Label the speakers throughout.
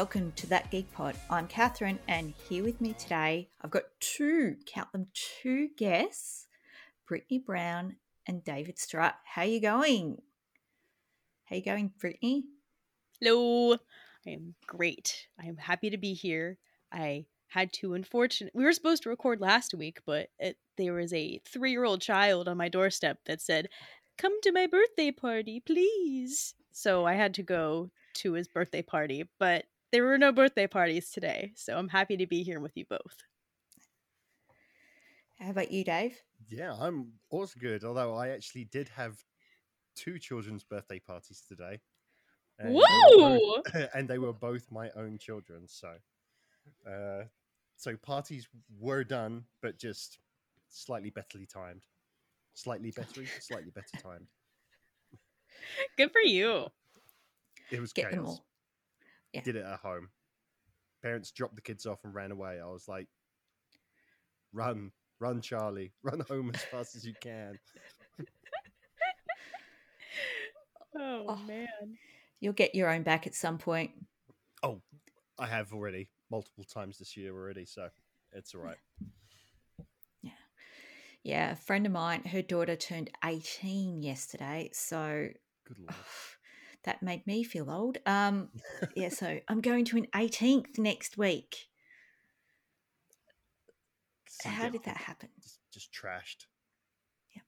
Speaker 1: Welcome to That Geek Pod. I'm Catherine, and here with me today, I've got two, count them, two guests, Brittany Brown and David Strutt. How you going? How you going, Brittany?
Speaker 2: Hello. I am great. I am happy to be here. I had to unfortunate we were supposed to record last week but it, there was a three-year-old child on my doorstep that said come to my birthday party please so i had to go to his birthday party but there were no birthday parties today so i'm happy to be here with you both
Speaker 1: How about you, Dave?
Speaker 3: Yeah, I'm also good. Although I actually did have two children's birthday parties today. and they were
Speaker 2: Whoa!
Speaker 3: both- and they were both my own children. So, uh, so parties were done, but just slightly betterly timed. Slightly better, slightly better timed.
Speaker 2: good for you
Speaker 3: It was
Speaker 1: Get them
Speaker 3: chaos.
Speaker 1: All. Yeah.
Speaker 3: Did it at home. Parents dropped the kids off and ran away. I was like, "Run, run, Charlie, run home as fast as you can."
Speaker 2: oh,
Speaker 1: Oh.
Speaker 2: man
Speaker 1: You'll get your own back at some point.
Speaker 3: Oh, I have already multiple times this year already, so it's all right.
Speaker 1: Yeah, Yeah. a friend of mine, her daughter turned 18 yesterday, so
Speaker 3: Good lord.
Speaker 1: Oh, that made me feel old. Um, yeah, so I'm going to an 18th next week. How did that happen?
Speaker 3: Just, just trashed.
Speaker 1: Yep.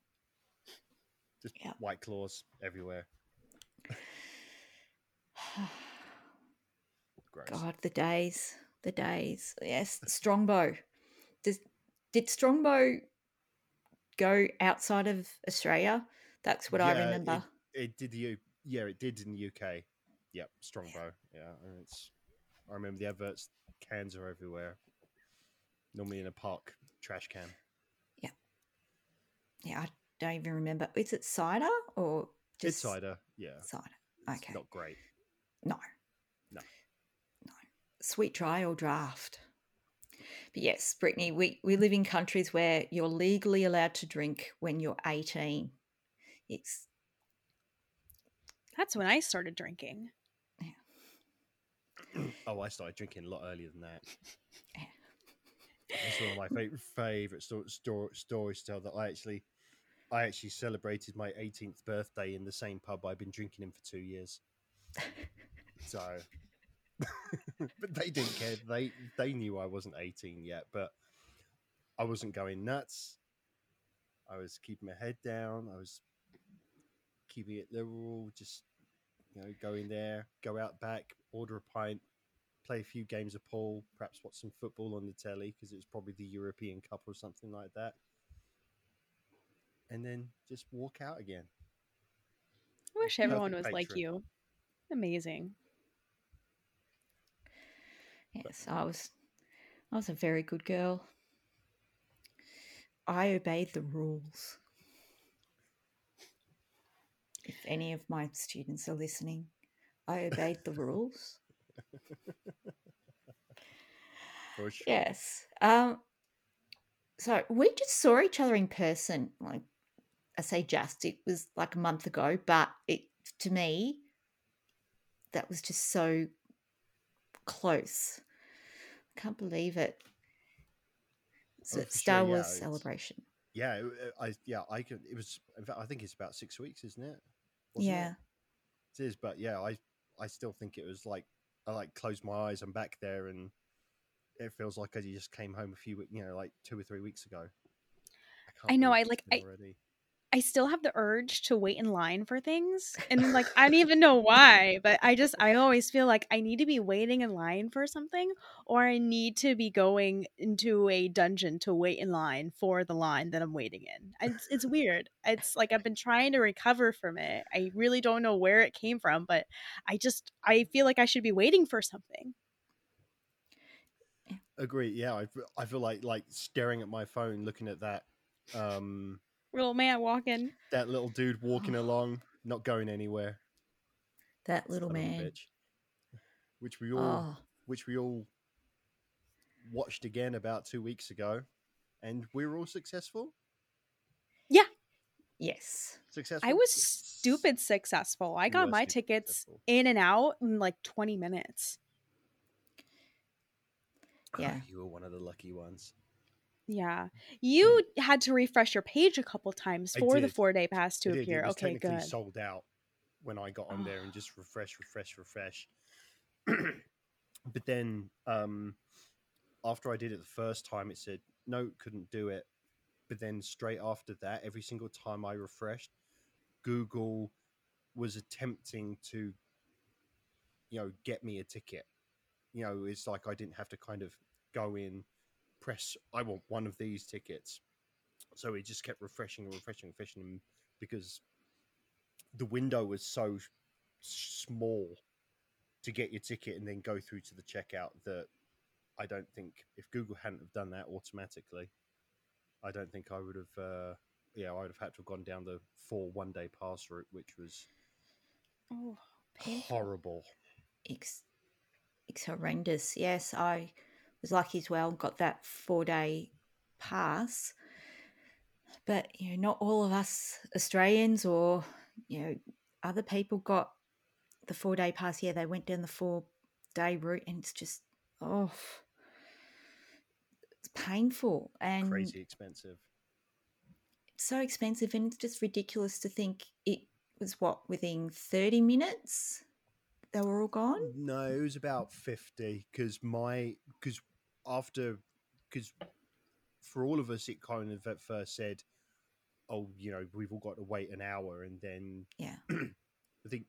Speaker 3: Just
Speaker 1: Yep.
Speaker 3: white claws everywhere.
Speaker 1: God, the days, the days. Yes, Strongbow. Does did Strongbow go outside of Australia? That's what I remember.
Speaker 3: It, it did the yeah, it did in the UK. Yep, Strongbow. Yeah, and it's. I remember the adverts. Cans are everywhere. Normally in a park trash can.
Speaker 1: yeah, Yeah, I don't even remember. Is it cider or
Speaker 3: It's
Speaker 1: just
Speaker 3: cider. Yeah,
Speaker 1: Cider.
Speaker 3: it's
Speaker 1: Okay.
Speaker 3: not great.
Speaker 1: No.
Speaker 3: No.
Speaker 1: No. Sweet dry or draft. But yes, Brittany, we, we live in countries where you're legally allowed to drink when you're 18. It's
Speaker 2: that's when i started drinking
Speaker 3: Oh, I started drinking a lot earlier than that. It's one of my favorite favorite sto- sto- stories to tell. That I actually, I actually celebrated my 18th birthday in the same pub I've been drinking in for two years. So, but they didn't care. They they knew I wasn't 18 yet, but I wasn't going nuts. I was keeping my head down. I was keeping it liberal. Just you know, go in there, go out back, order a pint, play a few games of pool, perhaps watch some football on the telly because it was probably the European Cup or something like that, and then just walk out again.
Speaker 2: i wish
Speaker 3: Perfect
Speaker 2: everyone was like you amazing
Speaker 1: yes, I was I was a very good girl. I obeyed the rules. If any of my students are listening, I obeyed the rules.
Speaker 3: Sure.
Speaker 1: Yes. Um, so we just saw each other in person. Like I say, just it was like a month ago, but it to me that was just so close. I can't believe it. It's
Speaker 3: Oh,
Speaker 1: a
Speaker 3: sure,
Speaker 1: Star
Speaker 3: yeah,
Speaker 1: Wars celebration.
Speaker 3: Yeah, I yeah I could. It was. In fact, I think it's about six weeks, isn't it? Wasn't it?
Speaker 1: Yeah.
Speaker 3: It is, but yeah, I I still think it was like I like closed my eyes. I'm back there, and it feels like I just came home a few, you know, like two or three weeks ago. can't
Speaker 2: I know, I, like, I-
Speaker 3: already.
Speaker 2: I still have the urge to wait in line for things. And like I don't even know why, but I just I always feel like I need to be waiting in line for something or I need to be going into a dungeon to wait in line for the line that I'm waiting in. It's it's weird. It's like I've been trying to recover from it. I really don't know where it came from, but I just I feel like I should be waiting for something.
Speaker 3: Agree. Yeah, I, I feel like like staring at my phone, looking at that um
Speaker 2: Little man walking.
Speaker 3: that little dude walking along, not going anywhere.
Speaker 1: That little
Speaker 3: son of a
Speaker 1: man.
Speaker 3: bitch. which we all
Speaker 1: Oh,
Speaker 3: which we all watched again about two weeks ago, and we were all successful. Yeah.
Speaker 1: Yes.
Speaker 3: Successful.
Speaker 2: I was stupid successful. I
Speaker 3: You
Speaker 2: got
Speaker 3: were
Speaker 2: my
Speaker 3: stupid
Speaker 2: tickets
Speaker 3: successful.
Speaker 2: in and out in like 20 minutes.
Speaker 1: Yeah.
Speaker 3: you were one of the lucky ones.
Speaker 2: Yeah. You had to refresh your page a couple times
Speaker 3: I
Speaker 2: for the
Speaker 3: did.
Speaker 2: four day pass to
Speaker 3: did.
Speaker 2: appear.
Speaker 3: It was
Speaker 2: Okay,
Speaker 3: technically
Speaker 2: good.
Speaker 3: sold out when I got on there and just refresh, refresh, refresh. but then um, after I did it the first time, it said no, couldn't do it. But then straight after that, every single time I refreshed, Google was attempting to, you know, get me a ticket. You know, it's like I didn't have to kind of go in, press, I want one of these tickets. So it just kept refreshing and refreshing, and refreshing because the window was so small to get your ticket and then go through to the checkout that I don't think if Google hadn't have done that automatically, I don't think I would have. Uh, yeah, I would have had to have gone down the four one day pass route, which was
Speaker 2: Oh, painful.
Speaker 3: horrible.
Speaker 1: It's, it's horrendous. Yes, I was lucky as well, got that four day pass. But, you know, not all of us Australians or, you know, other people got the four day pass. Yeah, they went down the four day route and it's just, oh, it's painful. And
Speaker 3: Crazy expensive.
Speaker 1: it's so expensive and it's just ridiculous to think it was what, within 30 minutes they were all gone?
Speaker 3: No, it was about fifty because my because after because for all of us it kind of at first said, oh, you know, we've all got to wait an hour, and then
Speaker 1: Yeah.
Speaker 3: I think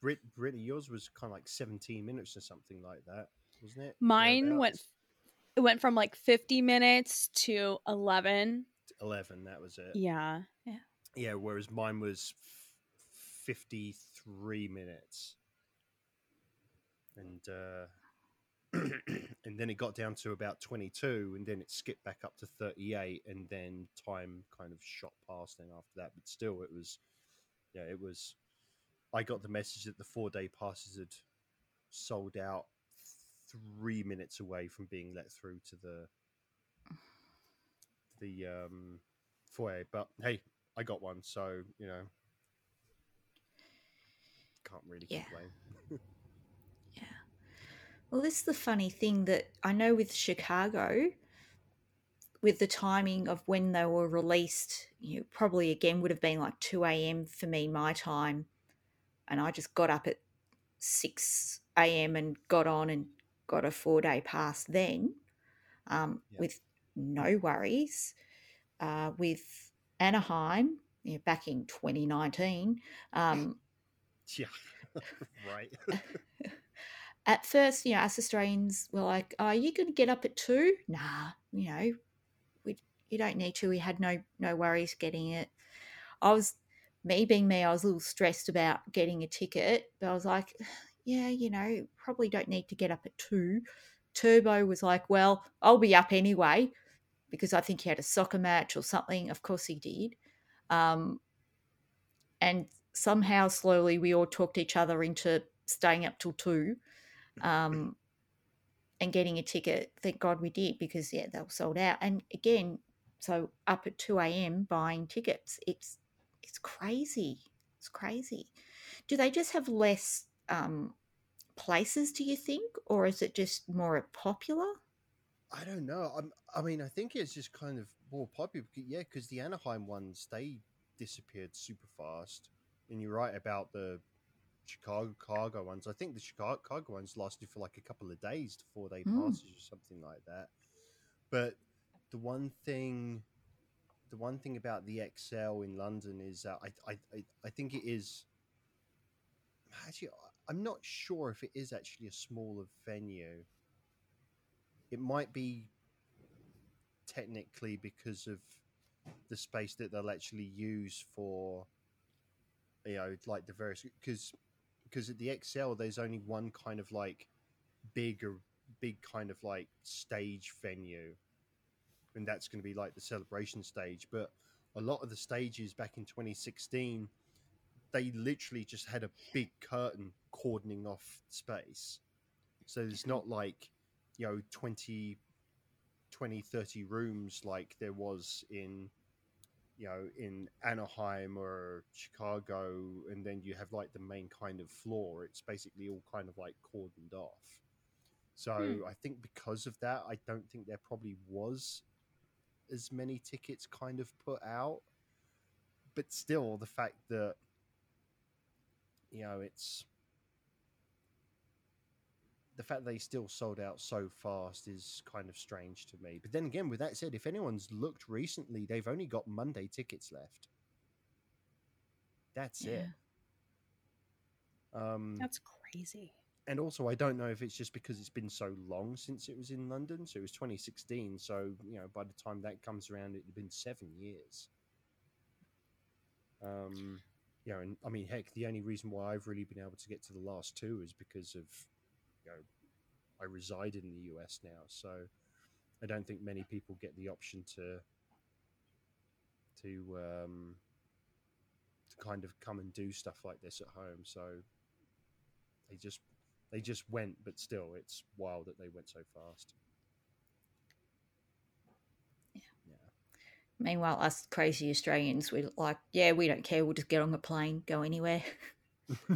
Speaker 3: Brit Brittany, yours was kind of like seventeen minutes or something like that, wasn't it?
Speaker 2: Mine went it went from like 50 minutes to 11.
Speaker 3: eleven. That was it.
Speaker 2: Yeah.
Speaker 3: Yeah, Yeah, whereas mine was f- 53 minutes. And uh and then it got down to about 22 and then it skipped back up to 38 and then time kind of shot past then after that but still it was yeah it was I got the message that the 4-day passes had sold out 3 minutes away from being let through to the the um foyer but hey I got one, so you know, can't really
Speaker 1: Yeah.
Speaker 3: complain.
Speaker 1: Well, this is the funny thing that I know with Chicago, with the timing of when they were released, you know, probably again would have been like 2 a.m. for me, my time. And I just got up at 6 a.m. and got on and got a four day pass then um,
Speaker 3: Yeah.
Speaker 1: with no worries. Uh, with Anaheim, you know, back in 2019, um,
Speaker 3: Yeah, right.
Speaker 1: at first, you know, us Australians were like, "Oh, are you to get up at two? Nah, you know, we you don't need to. We had no no worries getting it. I was me being me, I was a little stressed about getting a ticket, but I was like, yeah, you know, probably don't need to get up at two. Turbo was like, well, I'll be up anyway because I think he had a soccer match or something. Of course he did. Um, and somehow slowly we all talked each other into staying up till two um, and getting a ticket. Thank God we did because yeah, they were sold out. And again, so up at two a.m. buying tickets. It's it's crazy. It's crazy. Do they just have less um, places? Do you think, or is it just more popular?
Speaker 3: I don't know. I'm, I mean, I think it's just kind of more popular. Yeah, because the Anaheim ones they disappeared super fast, and you're right about the Chicago cargo ones. I think the Chicago cargo ones lasted for like a couple of days to four day
Speaker 1: Mm.
Speaker 3: passes or something like that. But the one thing, the one thing about the ExCeL in London is I, I, I think it is. Actually, I'm not sure if it is actually a smaller venue. It might be technically because of the space that they'll actually use for you know like the various because because at the ExCeL there's only one kind of like bigger big kind of like stage venue. And that's going to be like the celebration stage. But a lot of the stages back in 2016 they literally just had a big curtain cordoning off space. So it's not like you know 20 20 30 rooms like there was in you know in anaheim or chicago and then you have like the main kind of floor it's basically all kind of like cordoned off So
Speaker 2: Hmm.
Speaker 3: I think because of that, I don't think there probably was as many tickets kind of put out. But still, the fact that you know it's the fact they still sold out so fast is kind of strange to me. But then again, with that said, if anyone's looked recently, they've only got Monday tickets left. That's it. Um,
Speaker 2: That's crazy.
Speaker 3: and also, I don't know if it's just because it's been so long since it was in London. So it was 2016. So you know, by the time that comes around, it had been seven years. Um, you know, and I mean, heck, the only reason why I've really been able to get to the last two is because of, you know, I reside in the US now, so I don't think many people get the option to to um, to kind of come and do stuff like this at home. So they just they just went, but still, it's wild that they went so fast.
Speaker 1: Yeah meanwhile, us crazy Australians, we're like, yeah, we don't care. We'll just get on a plane, go anywhere.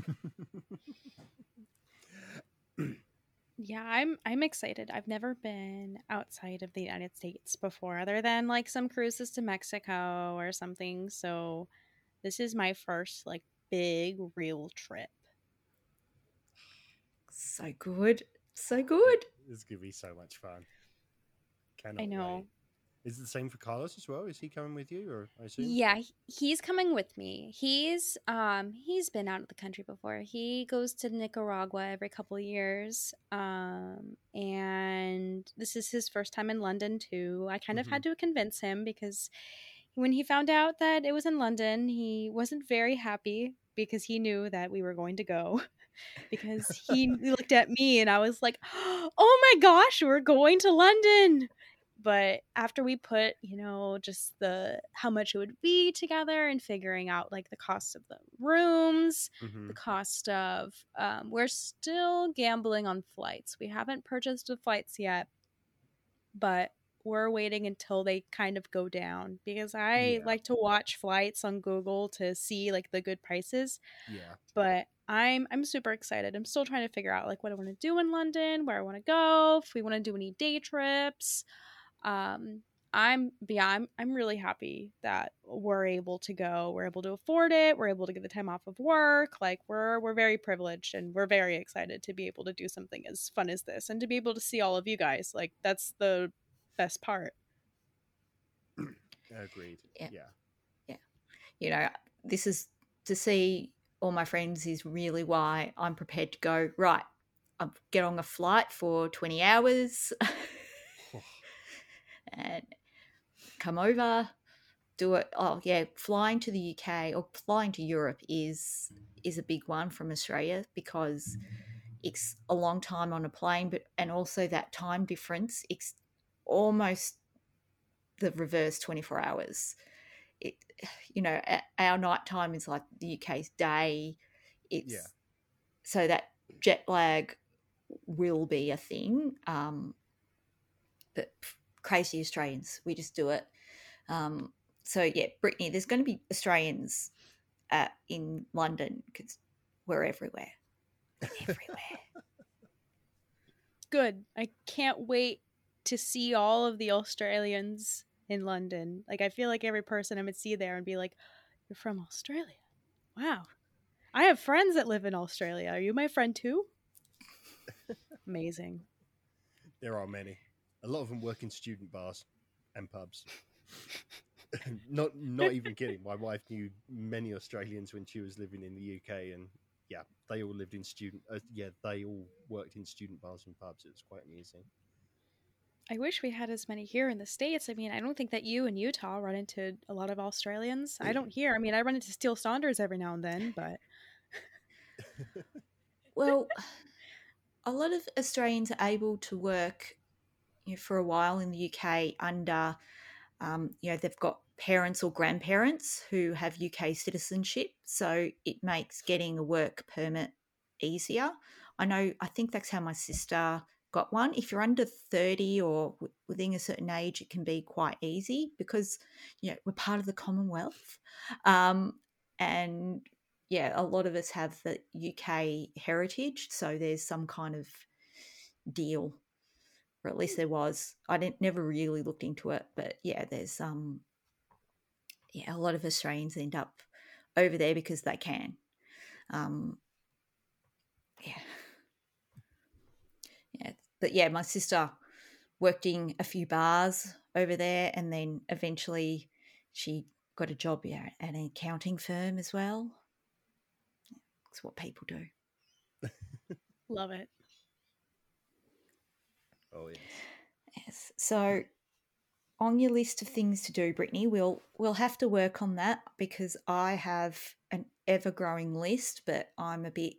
Speaker 2: Yeah, I'm I'm excited. I've never been outside of the United States before, other than like some cruises to Mexico or something. So this is my first like big real trip.
Speaker 1: So good. So good.
Speaker 3: This is gonna be so much fun. Cannot
Speaker 2: I know.
Speaker 3: wait. Is it the same for Carlos as well? Is he coming with you, or I assume?
Speaker 2: Yeah, he's coming with me. He's um he's been out of the country before. He goes to Nicaragua every couple of years. Um and this is his first time in London too. I kind of had to convince him because when he found out that it was in London, he wasn't very happy because he knew that we were going to go. because he looked at me and I was like, "Oh my gosh, we're going to London." But after we put you know just the how much it would be together and figuring out like the cost of the rooms
Speaker 3: Mhm.
Speaker 2: the cost of um, we're still gambling on flights we haven't purchased the flights yet but we're waiting until they kind of go down because i
Speaker 3: Yeah.
Speaker 2: like to watch flights on google to see like the good prices
Speaker 3: Yeah.
Speaker 2: but I'm I'm super excited. I'm still trying to figure out like what I want to do in London, where I want to go, if we want to do any day trips. Um I'm yeah, I'm I'm really happy that we're able to go. We're able to afford it. We're able to get the time off of work. Like we're we're very privileged and we're very excited to be able to do something as fun as this and to be able to see all of you guys. Like that's the best part.
Speaker 3: Agreed.
Speaker 1: Yeah.
Speaker 3: Yeah.
Speaker 1: You know, this is to see all my friends is really why I'm prepared to go, right, I'll get on a flight for 20 hours and come over, do it. Oh, yeah, flying to the UK or flying to Europe is is a big one from Australia because it's a long time on a plane, but and also that time difference. It's almost the reverse 24 hours. It, you know, our night time is like the UK's day. It's
Speaker 3: Yeah.
Speaker 1: so that jet lag will be a thing. Um, but crazy Australians, we just do it. Um, so yeah, Brittany, there's going to be Australians uh, in London because we're everywhere. Everywhere.
Speaker 2: Good. I can't wait to see all of the Australians in London. Like I feel like every person I would see there and be like, "You're from Australia? Wow! I have friends that live in Australia. Are you my friend too?" Amazing.
Speaker 3: There are many. A lot of them work in student bars and pubs. not not even kidding. My wife knew many Australians when she was living in the UK, and yeah, they all lived in student. Uh, yeah, they all worked in student bars and pubs. It was quite amusing.
Speaker 2: I wish we had as many here in the states. I mean, I don't think that you in Utah run into a lot of Australians. I don't hear. I mean, I run into Steel Saunders every now and then, but
Speaker 1: Well, a lot of Australians are able to work you know, for a while in the UK under, um, you know, they've got parents or grandparents who have UK citizenship, so it makes getting a work permit easier. I know, I think that's how my sister got one. If you're under 30 or w- within a certain age, it can be quite easy because, you know, we're part of the Commonwealth. Um, and yeah, a lot of us have the UK heritage, so there's some kind of deal, or at least there was. I didn't never really looked into it, but yeah, there's um, yeah, a lot of Australians end up over there because they can. Um, yeah, yeah, but yeah, my sister worked in a few bars over there, and then eventually she got a job yeah, at an accounting firm as well. That's what people do.
Speaker 2: Love it.
Speaker 3: Oh yes.
Speaker 1: Yes. So on your list of things to do, Brittany, we'll we'll have to work on that because I have an ever growing list, but I'm a bit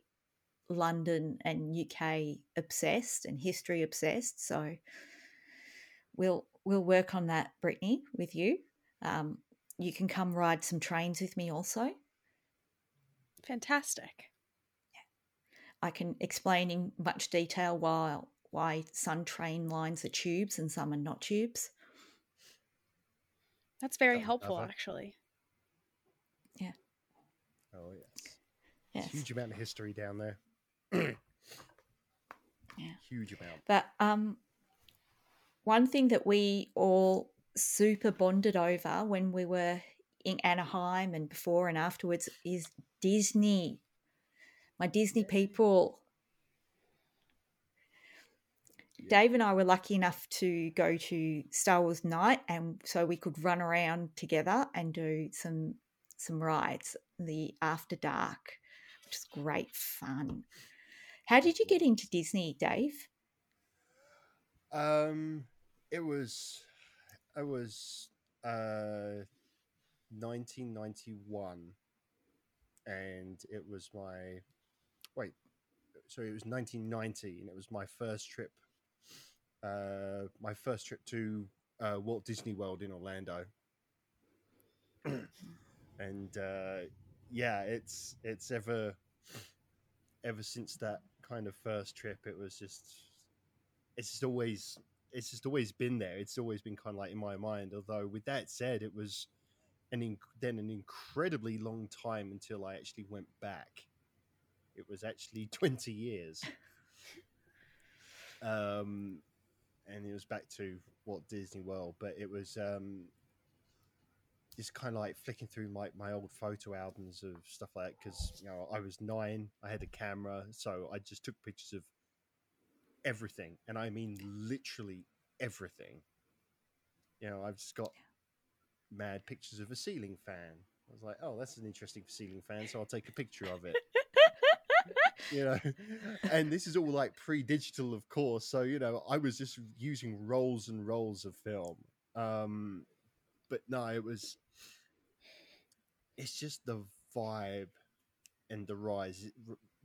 Speaker 1: London and UK obsessed and history obsessed. So we'll we'll work on that, Brittany, with you. Um, you can come ride some trains with me also.
Speaker 2: Fantastic.
Speaker 1: I can explain in much detail why why some train lines are tubes and some are not tubes.
Speaker 2: That's very
Speaker 3: Don't
Speaker 2: helpful,
Speaker 3: bother.
Speaker 2: actually. Yeah.
Speaker 3: Oh yes.
Speaker 1: Yes.
Speaker 3: Huge amount of history down there.
Speaker 1: Yeah.
Speaker 3: Huge amount.
Speaker 1: But um, one thing that we all super bonded over when we were in Anaheim and before and afterwards is Disney. My Disney people.
Speaker 3: Yeah.
Speaker 1: Dave and I were lucky enough to go to Star Wars night, and so we could run around together and do some some rides. The After Dark, which is great fun. How did you get into Disney, Dave?
Speaker 3: Um, it was, I was, uh, 1991, and it was my, wait, sorry, it was 1990, and it was my first trip, uh, my first trip to uh, Walt Disney World in Orlando, and uh, yeah, it's it's ever, ever since that kind of first trip, it was just it's just always it's just always been there. It's always been kind of like in my mind. Although with that said, it was an inc- then an incredibly long time until I actually went back. It was actually twenty years, um, and it was back to Walt Disney World. But it was um, just kind of like flicking through my, my old photo albums of stuff like that because you know I was nine, I had a camera, so I just took pictures of everything, and I mean literally everything. You know, I've just got mad pictures of a ceiling fan. I was like, oh, that's an interesting ceiling fan, so I'll take a picture of it. you know, and this is all like pre-digital, of course. So you know, I was just using rolls and rolls of film. Um, but no, it was. It's just the vibe and the rise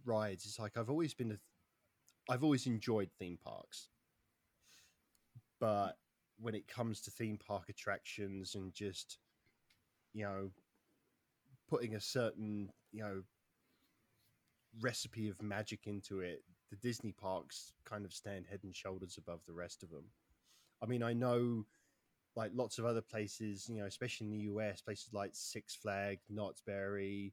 Speaker 3: rides. It's like I've always been I've always enjoyed theme parks, but when it comes to theme park attractions and just you know putting a certain you know recipe of magic into it, the Disney parks kind of stand head and shoulders above the rest of them. I mean, I know like lots of other places, you know, especially in the US, places like Six Flag, Knott's Berry,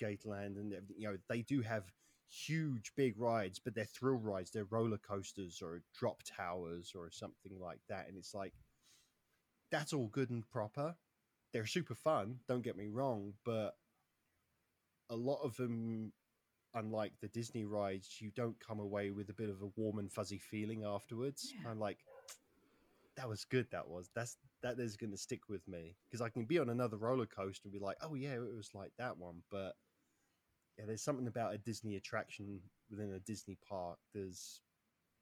Speaker 3: Gateland, and everything, you know, they do have huge big rides, but they're thrill rides, they're roller coasters or drop towers or something like that. And it's like that's all good and proper. They're super fun, don't get me wrong, but a lot of them unlike the Disney rides, you don't come away with a bit of a warm and fuzzy feeling afterwards.
Speaker 1: Yeah.
Speaker 3: I'm like, that was good. That was that's that is going to stick with me because I can be on another roller coaster and be like, oh yeah, it was like that one. But yeah, there's something about a Disney attraction within a Disney park. There's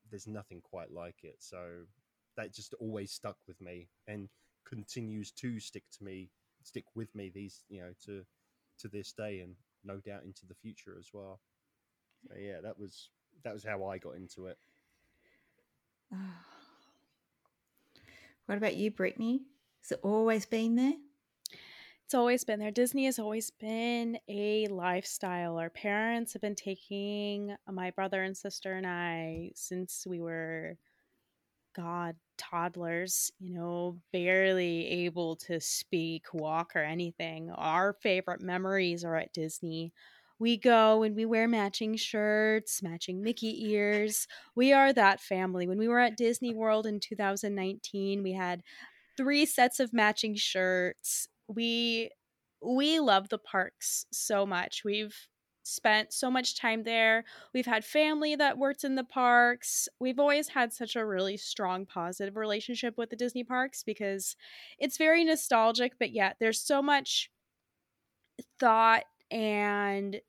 Speaker 3: there's nothing quite like it. So that just always stuck with me and continues to stick to me, stick with me these you know to to this day and no doubt into the future as well. So yeah, that was that was how I got into it.
Speaker 1: What about you, Brittany? Has it always been there?
Speaker 2: It's always been there. Disney has always been a lifestyle. Our parents have been taking my brother and sister and I since we were, God, toddlers, you know, barely able to speak, walk, or anything. Our favorite memories are at Disney. We go and we wear matching shirts, matching Mickey ears. We are that family. When we were at Disney World in 2019, we had three sets of matching shirts. We we love the parks so much. We've spent so much time there. We've had family that worked in the parks. We've always had such a really strong positive relationship with the Disney parks because it's very nostalgic, but yet there's so much thought and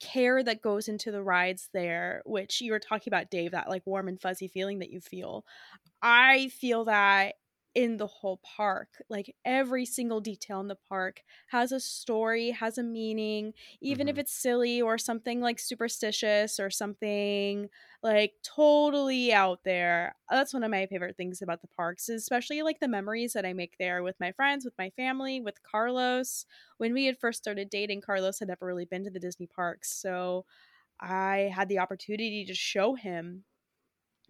Speaker 2: care that goes into the rides there, which you were talking about, Dave, that like warm and fuzzy feeling that you feel. I feel that in the whole park. Like every single detail in the park has a story, has a meaning, even
Speaker 3: Mhm.
Speaker 2: if it's silly or something like superstitious or something like totally out there. That's one of my favorite things about the parks, especially like the memories that I make there with my friends, with my family, with Carlos. When we had first started dating, Carlos had never really been to the Disney parks. So I had the opportunity to show him.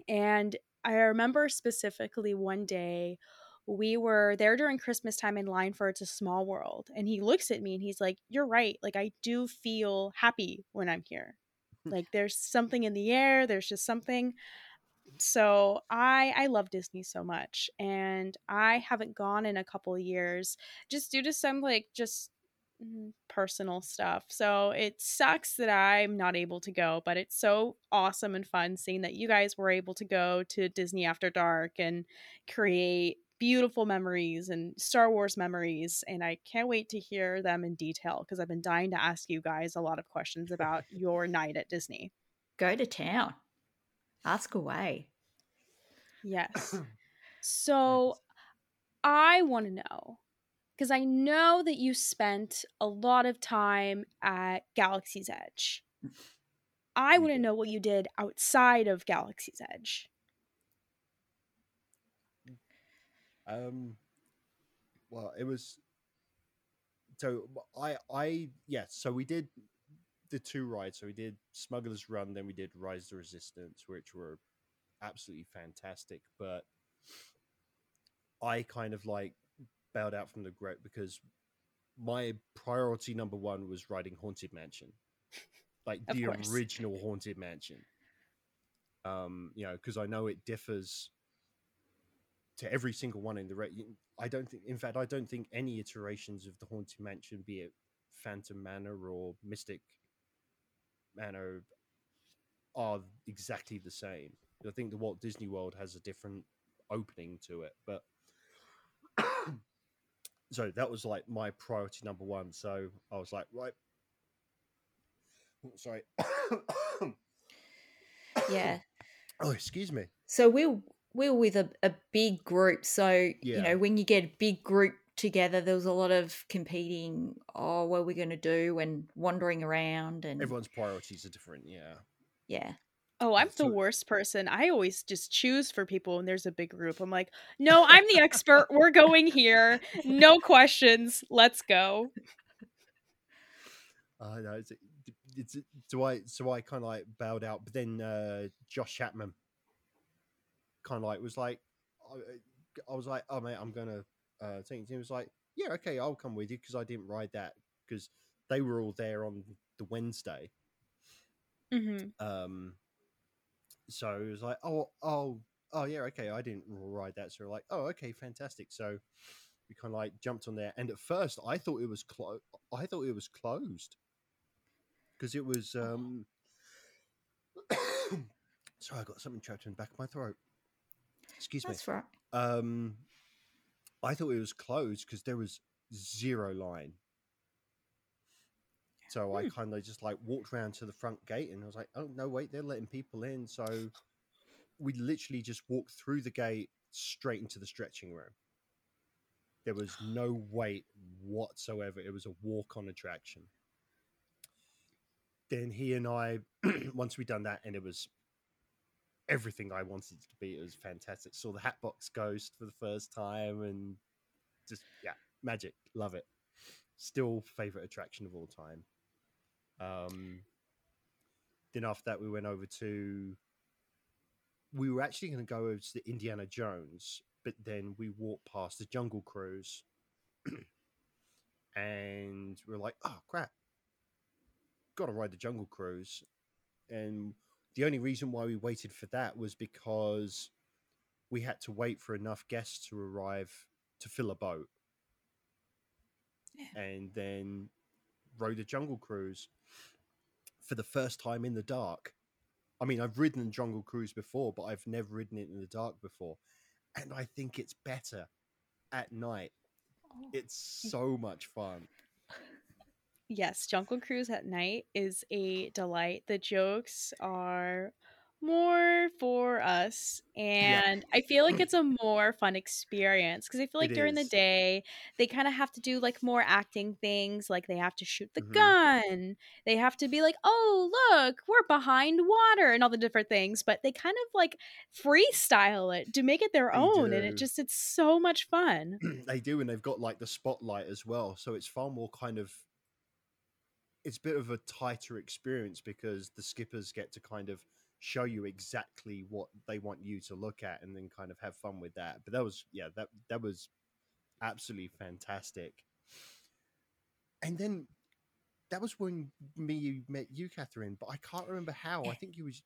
Speaker 2: And I remember specifically one day we were there during Christmas time in line for It's a Small World. And he looks at me and he's like, You're right. Like, I do feel happy when I'm here. like, there's something in the air, there's just something. So I I love Disney so much and I haven't gone in a couple years just due to some like just Mm, personal stuff. So it sucks that I'm not able to go, but it's so awesome and fun seeing that you guys were able to go to Disney After Dark and create beautiful memories and Star Wars memories. And I can't wait to hear them in detail because I've been dying to ask you guys a lot of questions about your night at Disney.
Speaker 1: Go to town. Ask away.
Speaker 2: Yes. So I want to know because I know that you spent a lot of time at Galaxy's Edge. I want to know what you did outside of Galaxy's Edge.
Speaker 3: Um, well, it was. So I, I, yes. So we did the two rides. So we did Smuggler's Run, then we did Rise of the Resistance, which were absolutely fantastic. But I kind of like bailed out from the group because my priority number one was riding Haunted Mansion, like the
Speaker 2: course.
Speaker 3: original Haunted Mansion. Um, you know, because I know it differs to every single one in the rate. I don't think, in fact, I don't think any iterations of the Haunted Mansion, be it Phantom Manor or Mystic Manor, are exactly the same. I think the Walt Disney World has a different opening to it, but so that was like my priority number one. So I was like, right, Oh, sorry.
Speaker 1: Yeah.
Speaker 3: oh, excuse me.
Speaker 1: So we're we're with a, a big group. So, you know, when you get a big group together, there was a lot of competing, oh, what are we going to do and wandering around and
Speaker 3: Everyone's priorities are different. Yeah.
Speaker 1: yeah.
Speaker 2: Oh, I'm the worst person. I always just choose for people when there's a big group. I'm like, no, I'm the expert. We're going here. No questions. Let's go.
Speaker 3: Uh, no, it's, it's, do I so I kind of like bowed out, but then uh, Josh Chapman kind of like was like, I, I was like, oh mate, I'm gonna uh, think. He was like, yeah, okay, I'll come with you because I didn't ride that because they were all there on the Wednesday.
Speaker 2: hmm
Speaker 3: Um, so it was like, oh, oh, oh, yeah, okay, I didn't ride that. So we're like, oh, okay, fantastic. So we kind of like jumped on there, and at first I thought it was closed. I thought it was closed because it was. um Sorry, I got something trapped in the back of my throat. Excuse me.
Speaker 1: That's right.
Speaker 3: Um, I thought it was closed because there was zero line. So I
Speaker 2: Hmm.
Speaker 3: kind of just like walked around to the front gate and I was like, oh, no, wait, they're letting people in. So we literally just walked through the gate straight into the stretching room. There was no wait whatsoever. It was a walk on attraction. Then he and I, once we'd done that, and it was everything I wanted it to be. It was fantastic. Saw the Hatbox Ghost for the first time, and just yeah, magic. Love it. Still favorite attraction of all time. Um, then after that, we went over to. We were actually going to go over to the Indiana Jones, but then we walked past the Jungle Cruise, and we are like, "Oh crap! got to ride the Jungle Cruise, and the only reason why we waited for that was because we had to wait for enough guests to arrive to fill a boat,
Speaker 1: Yeah.
Speaker 3: and then rode the Jungle Cruise for the first time in the dark. I mean, I've ridden Jungle Cruise before, but I've never ridden it in the dark before, and I think it's better at night.
Speaker 1: Oh.
Speaker 3: It's so much fun.
Speaker 2: Yes, Jungle Cruise at night is a delight. The jokes are more for us and I feel like it's a more fun experience because I feel like
Speaker 3: It
Speaker 2: during the day they kind of have to do like more acting things like they have to shoot the
Speaker 3: Mhm.
Speaker 2: gun. They have to be like, "Oh, look, we're behind water" and all the different things, but they kind of like freestyle it to make it their
Speaker 3: They
Speaker 2: own and it just it's so much fun.
Speaker 3: they do, and they've got like the spotlight as well, so it's far more kind of. It's a bit of a tighter experience because the skippers get to kind of show you exactly what they want you to look at, and then kind of have fun with that. But that was, yeah, that that was absolutely fantastic. And then that was when me met you, Catherine. But I can't remember how. I think you was.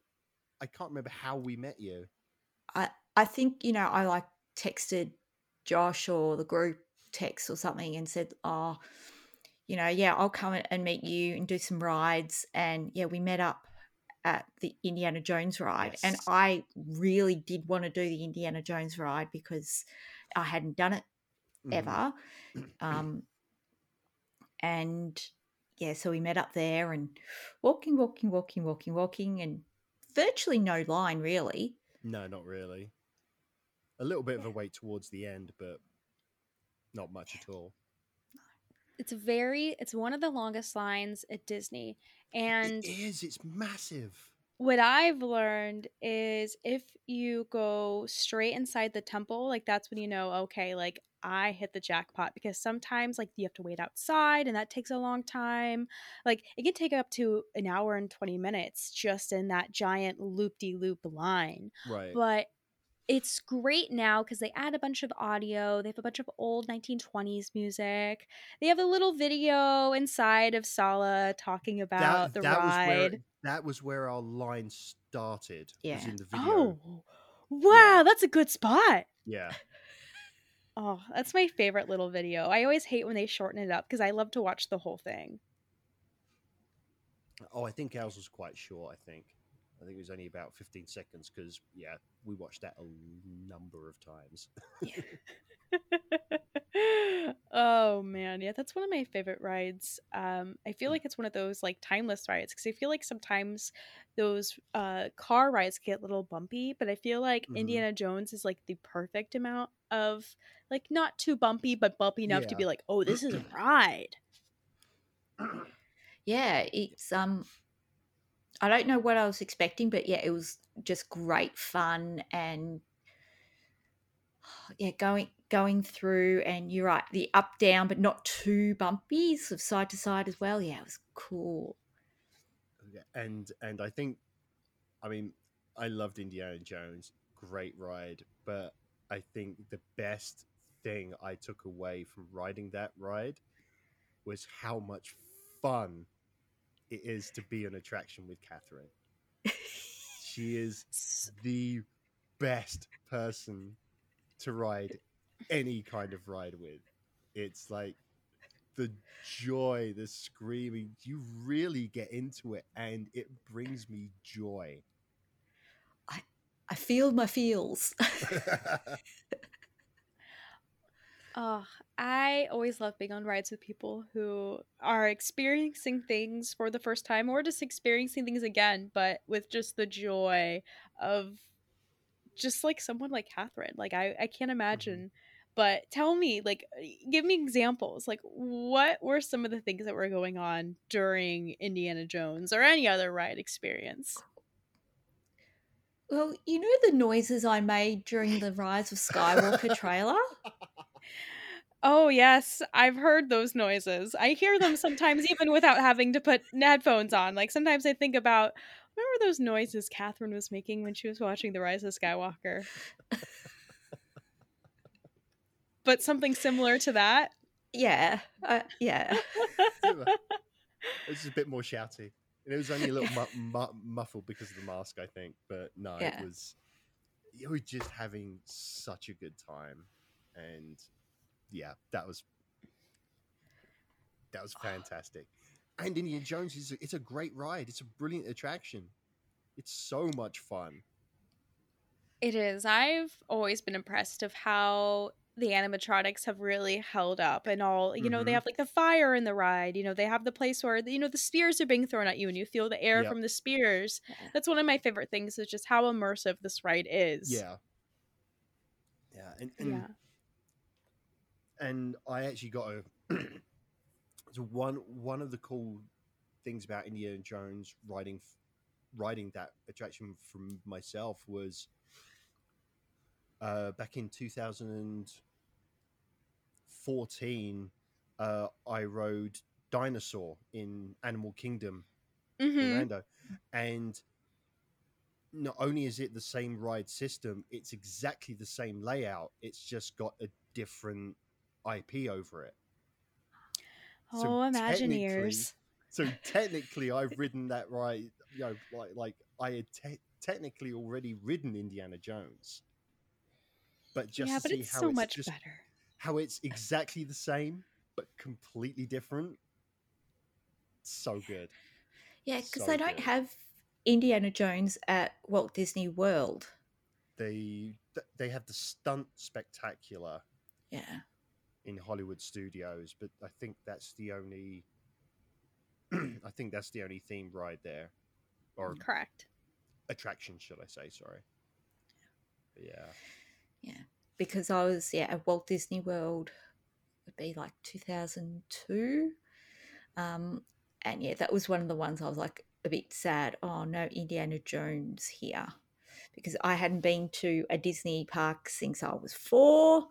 Speaker 3: I can't remember how we met you.
Speaker 1: I I think you know I like texted Josh or the group text or something and said, "Oh, you know, yeah, I'll come and meet you and do some rides." And yeah, we met up at the Indiana Jones ride, and I really did want to do the Indiana Jones ride because I hadn't done it
Speaker 3: Mhm.
Speaker 1: ever. Um, and yeah, so we met up there and walking, walking, walking, walking, walking, and virtually no line really.
Speaker 3: No, not really. A little bit of a wait towards the end, but not much at all.
Speaker 2: It's very it's one of the longest lines at Disney and
Speaker 3: it is. It's massive.
Speaker 2: what I've learned is if you go straight inside the temple, like that's when you know, okay, like I hit the jackpot because sometimes like you have to wait outside and that takes a long time. Like it can take up to an hour and 20 minutes just in that giant loop de loop line.
Speaker 3: Right.
Speaker 2: But it's great now because they add a bunch of audio. They have a bunch of old 1920s music. They have a little video inside of Sallah talking about the
Speaker 3: was where
Speaker 2: ride.
Speaker 3: that was where our line started. Was
Speaker 1: Yeah.
Speaker 3: in the video.
Speaker 2: Oh, wow, that's a good spot.
Speaker 3: Yeah.
Speaker 2: Oh, that's my favorite little video. I always hate when they shorten it up because I love to watch the whole thing.
Speaker 3: Oh, I think ours was quite short. I think. I think it was only about 15 seconds because, yeah, we watched that a number of times.
Speaker 2: oh man, yeah, that's one of my favorite rides. Um, I feel like it's one of those like timeless rides because I feel like sometimes those uh, car rides get a little bumpy, but I feel like
Speaker 3: Mhm.
Speaker 2: Indiana Jones is like the perfect amount of like not too bumpy, but bumpy enough to be like, oh, this is a ride.
Speaker 1: yeah it's um i don't know what i was expecting but yeah it was just great fun and yeah going going through and you're right the up down but not too bumpy sort of side to side as well. Yeah it was cool.
Speaker 3: And and I think, I mean, I loved Indiana Jones, great ride, but I think the best thing I took away from riding that ride was how much fun it is to be an attraction with Catherine. She is the best person to ride any kind of ride with. It's like the joy, the screaming. You really get into it, and it brings me joy.
Speaker 1: I i feel my feels
Speaker 2: Oh, I always love being on rides with people who are experiencing things for the first time or just experiencing things again, but with just the joy of just like someone like Catherine. Like I, I can't mm-hmm. imagine. But tell me, like, give me examples. Like, what were some of the things that were going on during Indiana Jones or any other ride experience?
Speaker 1: well you know the noises i made during the rise of skywalker trailer
Speaker 2: Oh, yes. I've heard those noises. I hear them sometimes even without having to put headphones on. Like sometimes I think about remember those noises Catherine was making when she was watching The Rise of Skywalker? but something similar to that.
Speaker 1: yeah uh, yeah
Speaker 3: It's a bit more shouty. And it was only a little mu- mu- muffled because of the mask, I think. But no,
Speaker 1: Yeah.
Speaker 3: it was. You were just having such a good time, and yeah, that was that was fantastic. And Indiana Jones is a, it's a great ride. It's a brilliant attraction. It's so much fun.
Speaker 2: It is. I've always been impressed of how the animatronics have really held up and all you know they
Speaker 3: Mhm.
Speaker 2: have like the fire in the ride you know they have the place where you know the spears are being thrown at you and you feel the air
Speaker 3: Yep.
Speaker 2: from the spears that's one of my favorite things is just how immersive this ride is
Speaker 3: Yeah. Yeah, and and,
Speaker 2: yeah
Speaker 3: and I actually got a so one one of the cool things about Indiana Jones writing riding that attraction from myself was uh, back in 2014 uh, I rode Dinosaur in Animal Kingdom
Speaker 2: hmm
Speaker 3: Orlando, and not only is it the same ride system, it's exactly the same layout. It's just got a different IP over it. So
Speaker 2: oh
Speaker 3: technically-
Speaker 2: imagineers
Speaker 3: So technically, I've ridden that ride. You know, like like I had te- technically already ridden Indiana Jones, but just
Speaker 2: yeah
Speaker 3: to
Speaker 2: but
Speaker 3: see
Speaker 2: it's
Speaker 3: how
Speaker 2: so
Speaker 3: it's
Speaker 2: much
Speaker 3: just
Speaker 2: better
Speaker 3: how it's exactly the same but completely different. So good.
Speaker 1: Yeah, because
Speaker 3: So
Speaker 1: they don't
Speaker 3: good.
Speaker 1: have Indiana Jones at Walt Disney World.
Speaker 3: They they have the stunt spectacular
Speaker 1: Yeah.
Speaker 3: In Hollywood studios, but I think that's the only. I think that's the only theme ride there, or
Speaker 2: correct
Speaker 3: attraction, should I say? Sorry. Yeah. yeah.
Speaker 1: Because I was, yeah, at Walt Disney World, would be like 2002. Um, and yeah, that was one of the ones I was like a bit sad. Oh, no Indiana Jones here. Because I hadn't been to a Disney park since I was four.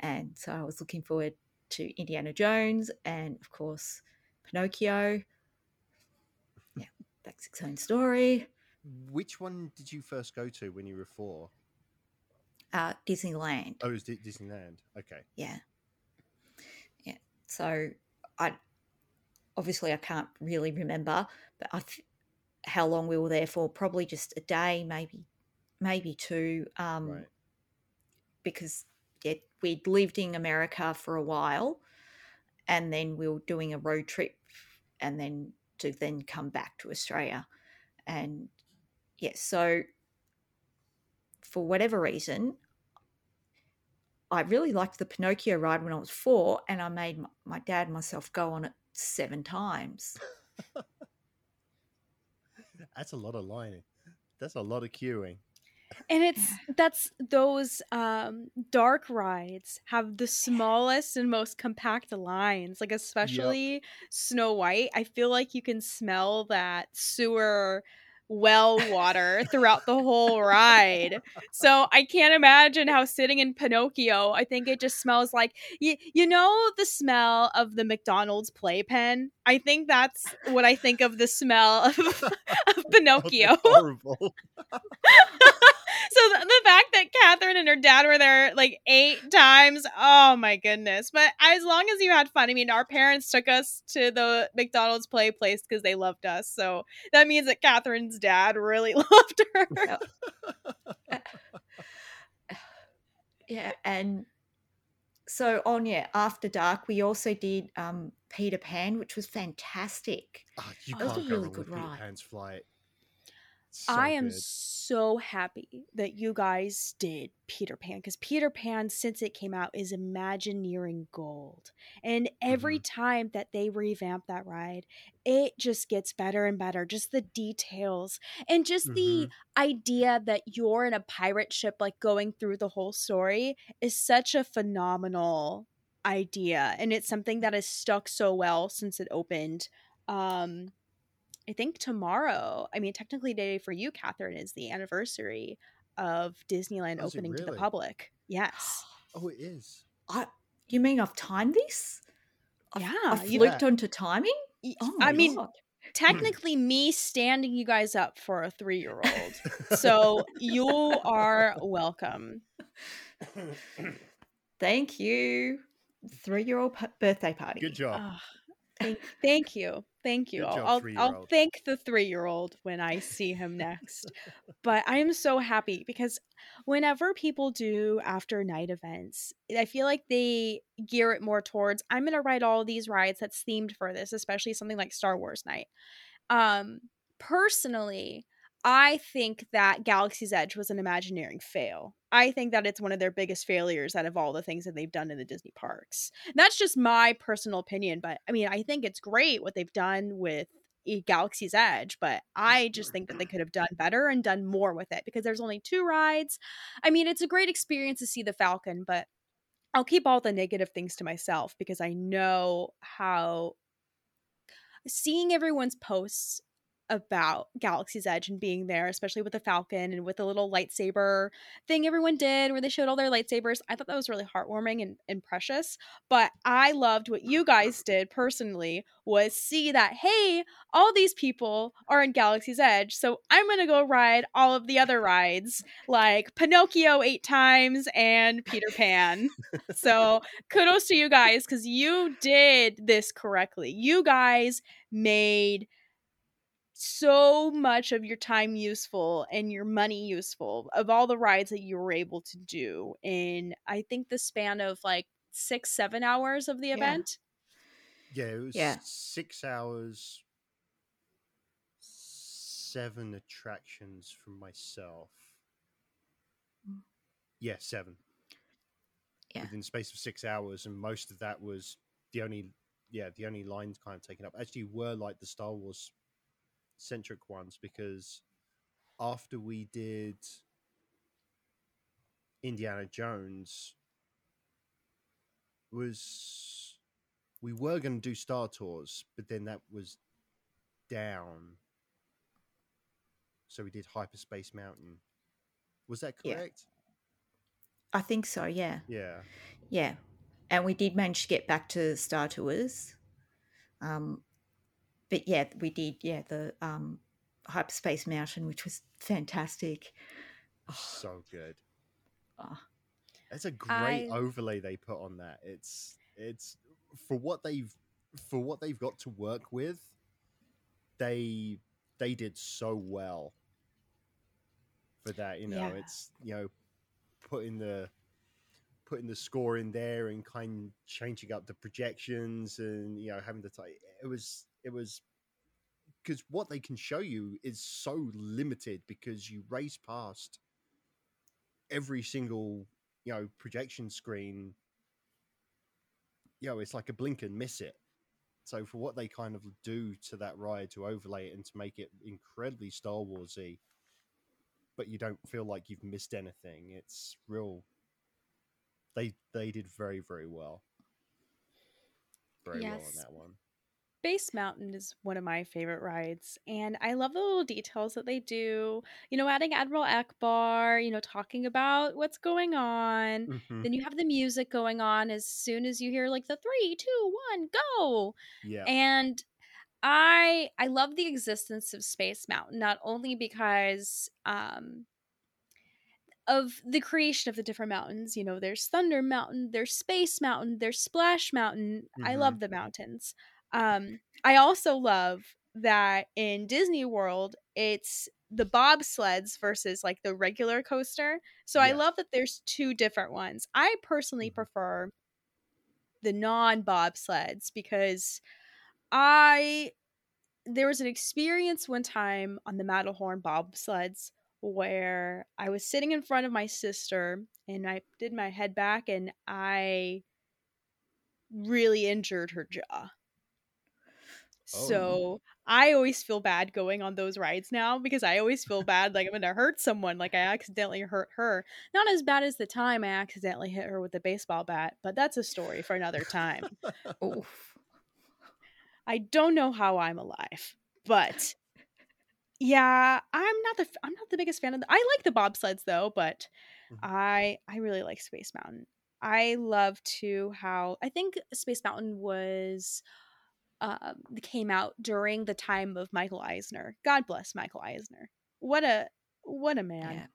Speaker 1: And so I was looking forward to Indiana Jones and, of course, Pinocchio. Yeah, that's its own story.
Speaker 3: Which one did you first go to when you were four?
Speaker 1: Uh, Disneyland.
Speaker 3: Oh, it was Di- Disneyland. Okay.
Speaker 1: Yeah. Yeah. So I obviously I can't really remember, but I th- how long we were there for, probably just a day, maybe maybe two. Um
Speaker 3: Right.
Speaker 1: because we'd lived in America for a while and then we were doing a road trip and then to then come back to Australia. And yes, so for whatever reason, I really liked the Pinocchio ride when I was four, and I made my, my dad and myself go on it seven times.
Speaker 3: That's a lot of lining. That's a lot of queuing.
Speaker 2: And it's that's those um dark rides have the smallest and most compact lines like especially snow white i feel like you can smell that sewer well water throughout the whole ride. So i can't imagine how sitting in pinocchio i think it just smells like you, you know the smell of the mcdonald's playpen? I think that's what i think of the smell of, of pinocchio.
Speaker 3: horrible.
Speaker 2: so the, the fact that Catherine and her dad were there like eight times, oh my goodness. But as long as you had fun, I mean, our parents took us to the McDonald's play place because they loved us. So that means that Catherine's dad really loved her.
Speaker 1: Yeah, and so on yeah, after dark, we also did um, Peter Pan, which was fantastic.
Speaker 3: Ah, you
Speaker 1: That was a
Speaker 3: go
Speaker 1: really
Speaker 3: wrong
Speaker 1: good
Speaker 3: with Peter
Speaker 1: ride.
Speaker 3: Pan's flight. So
Speaker 2: I am
Speaker 3: good.
Speaker 2: so happy that you guys did Peter Pan because Peter Pan, since it came out, is Imagineering gold. And every time that they revamp that ride, it just gets better and better. Just the details and just the idea that you're in a pirate ship, like going through the whole story, is such a phenomenal idea. And it's something that has stuck so well since it opened. Um, I think tomorrow, I mean, technically, today for you, Catherine, is the anniversary of Disneyland
Speaker 3: Oh, is it
Speaker 2: opening to the public. Yes.
Speaker 3: Oh, it is.
Speaker 1: I, you mean I've timed this? I've,
Speaker 2: Yeah,
Speaker 1: I've
Speaker 2: you-
Speaker 1: flipped onto timing.
Speaker 2: Y-
Speaker 1: Oh
Speaker 2: I
Speaker 1: my
Speaker 2: mean, technically, me standing you guys up for a three year old. So you are welcome.
Speaker 1: thank you. Three-year-old p- birthday party.
Speaker 3: Good job.
Speaker 2: Ugh. Thank, thank you, thank you. I'll
Speaker 3: job,
Speaker 2: I'll, I'll thank the three-year-old when I see him next. but I am so happy because whenever people do after night events, I feel like they gear it more towards I'm going to ride all these rides that's themed for this, especially something like Star Wars night. Um, personally, I think that Galaxy's Edge was an Imagineering fail. I think that it's one of their biggest failures out of all the things that they've done in the Disney parks. That's just my personal opinion, but I mean, I think it's great what they've done with Galaxy's Edge, but I just think that they could have done better and done more with it because there's only two rides. I mean, it's a great experience to see the Falcon, but I'll keep all the negative things to myself because I know how seeing everyone's posts about Galaxy's Edge and being there, especially with the Falcon and with the little lightsaber thing everyone did where they showed all their lightsabers. I thought that was really heartwarming and, and precious. But I loved what you guys did personally was see that, hey, all these people are in Galaxy's Edge, so I'm gonna go ride all of the other rides, like Pinocchio eight times and Peter Pan. so kudos to you guys because you did this correctly. You guys made so much of your time useful and your money useful of all the rides that you were able to do in I think the span of like six, seven hours of the event.
Speaker 3: Yeah, it was
Speaker 1: Yeah.
Speaker 3: six hours, seven attractions from myself.
Speaker 1: Mm.
Speaker 3: Yeah, seven.
Speaker 1: Yeah.
Speaker 3: Within the space of six hours, and most of that was the only, yeah, the only lines kind of taken up. Actually, were like the Star Wars centric ones because after we did Indiana Jones, was we were going to do Star Tours, but then that was down. So we did Hyperspace Mountain. Was that
Speaker 1: Yeah.
Speaker 3: correct?
Speaker 1: I think so, yeah.
Speaker 3: Yeah.
Speaker 1: Yeah. And we did manage to get back to Star Tours. Um, but yeah, we did, yeah, the um, Hyperspace Mountain, which was fantastic. Oh,
Speaker 3: So good.
Speaker 1: oh,
Speaker 3: That's a great
Speaker 2: I-
Speaker 3: overlay they put on that. It's it's for what they've for what they've got to work with. They they did so well for that. You know,
Speaker 1: Yeah.
Speaker 3: it's you know putting the putting the score in there and kind of changing up the projections and you know having the time. It was it was because what they can show you is so limited because you race past every single you know projection screen. You know it's like a blink and miss it. So for what they kind of do to that ride to overlay it and to make it incredibly star warsy but you don't feel like you've missed anything it's real they they did very very well. Very well on that one
Speaker 2: Space Mountain is one of my favorite rides, and I love the little details that they do. You know, adding Admiral Ackbar, you know, talking about what's going on.
Speaker 3: Mhm.
Speaker 2: Then you have the music going on as soon as you hear like the three, two, one, go.
Speaker 3: yeah
Speaker 2: and i i love the existence of space mountain not only because um of the creation of the different mountains you know there's thunder mountain there's space mountain there's splash mountain i
Speaker 3: Mhm.
Speaker 2: love the mountains um i also love that in disney world it's the bobsleds versus like the regular coaster so i love that there's two different ones i personally
Speaker 3: Mhm.
Speaker 2: prefer the non bobsleds because I there was an experience one time on the Matterhorn bobsleds where I was sitting in front of my sister and I did my head back and I really injured her jaw.
Speaker 3: Oh.
Speaker 2: So I always feel bad going on those rides now because I always feel bad like I'm gonna hurt someone, like I accidentally hurt her. Not as bad as the time I accidentally hit her with a baseball bat, but that's a story for another time.
Speaker 1: oof.
Speaker 2: I don't know how I'm alive, but yeah, I'm not the I'm not the biggest fan of. The, I like the bobsleds though, but
Speaker 3: Mhm.
Speaker 2: I I really like Space Mountain. I love to how I think Space Mountain was um came out during the time of Michael Eisner. God bless Michael Eisner. What a what a man.
Speaker 1: Yeah.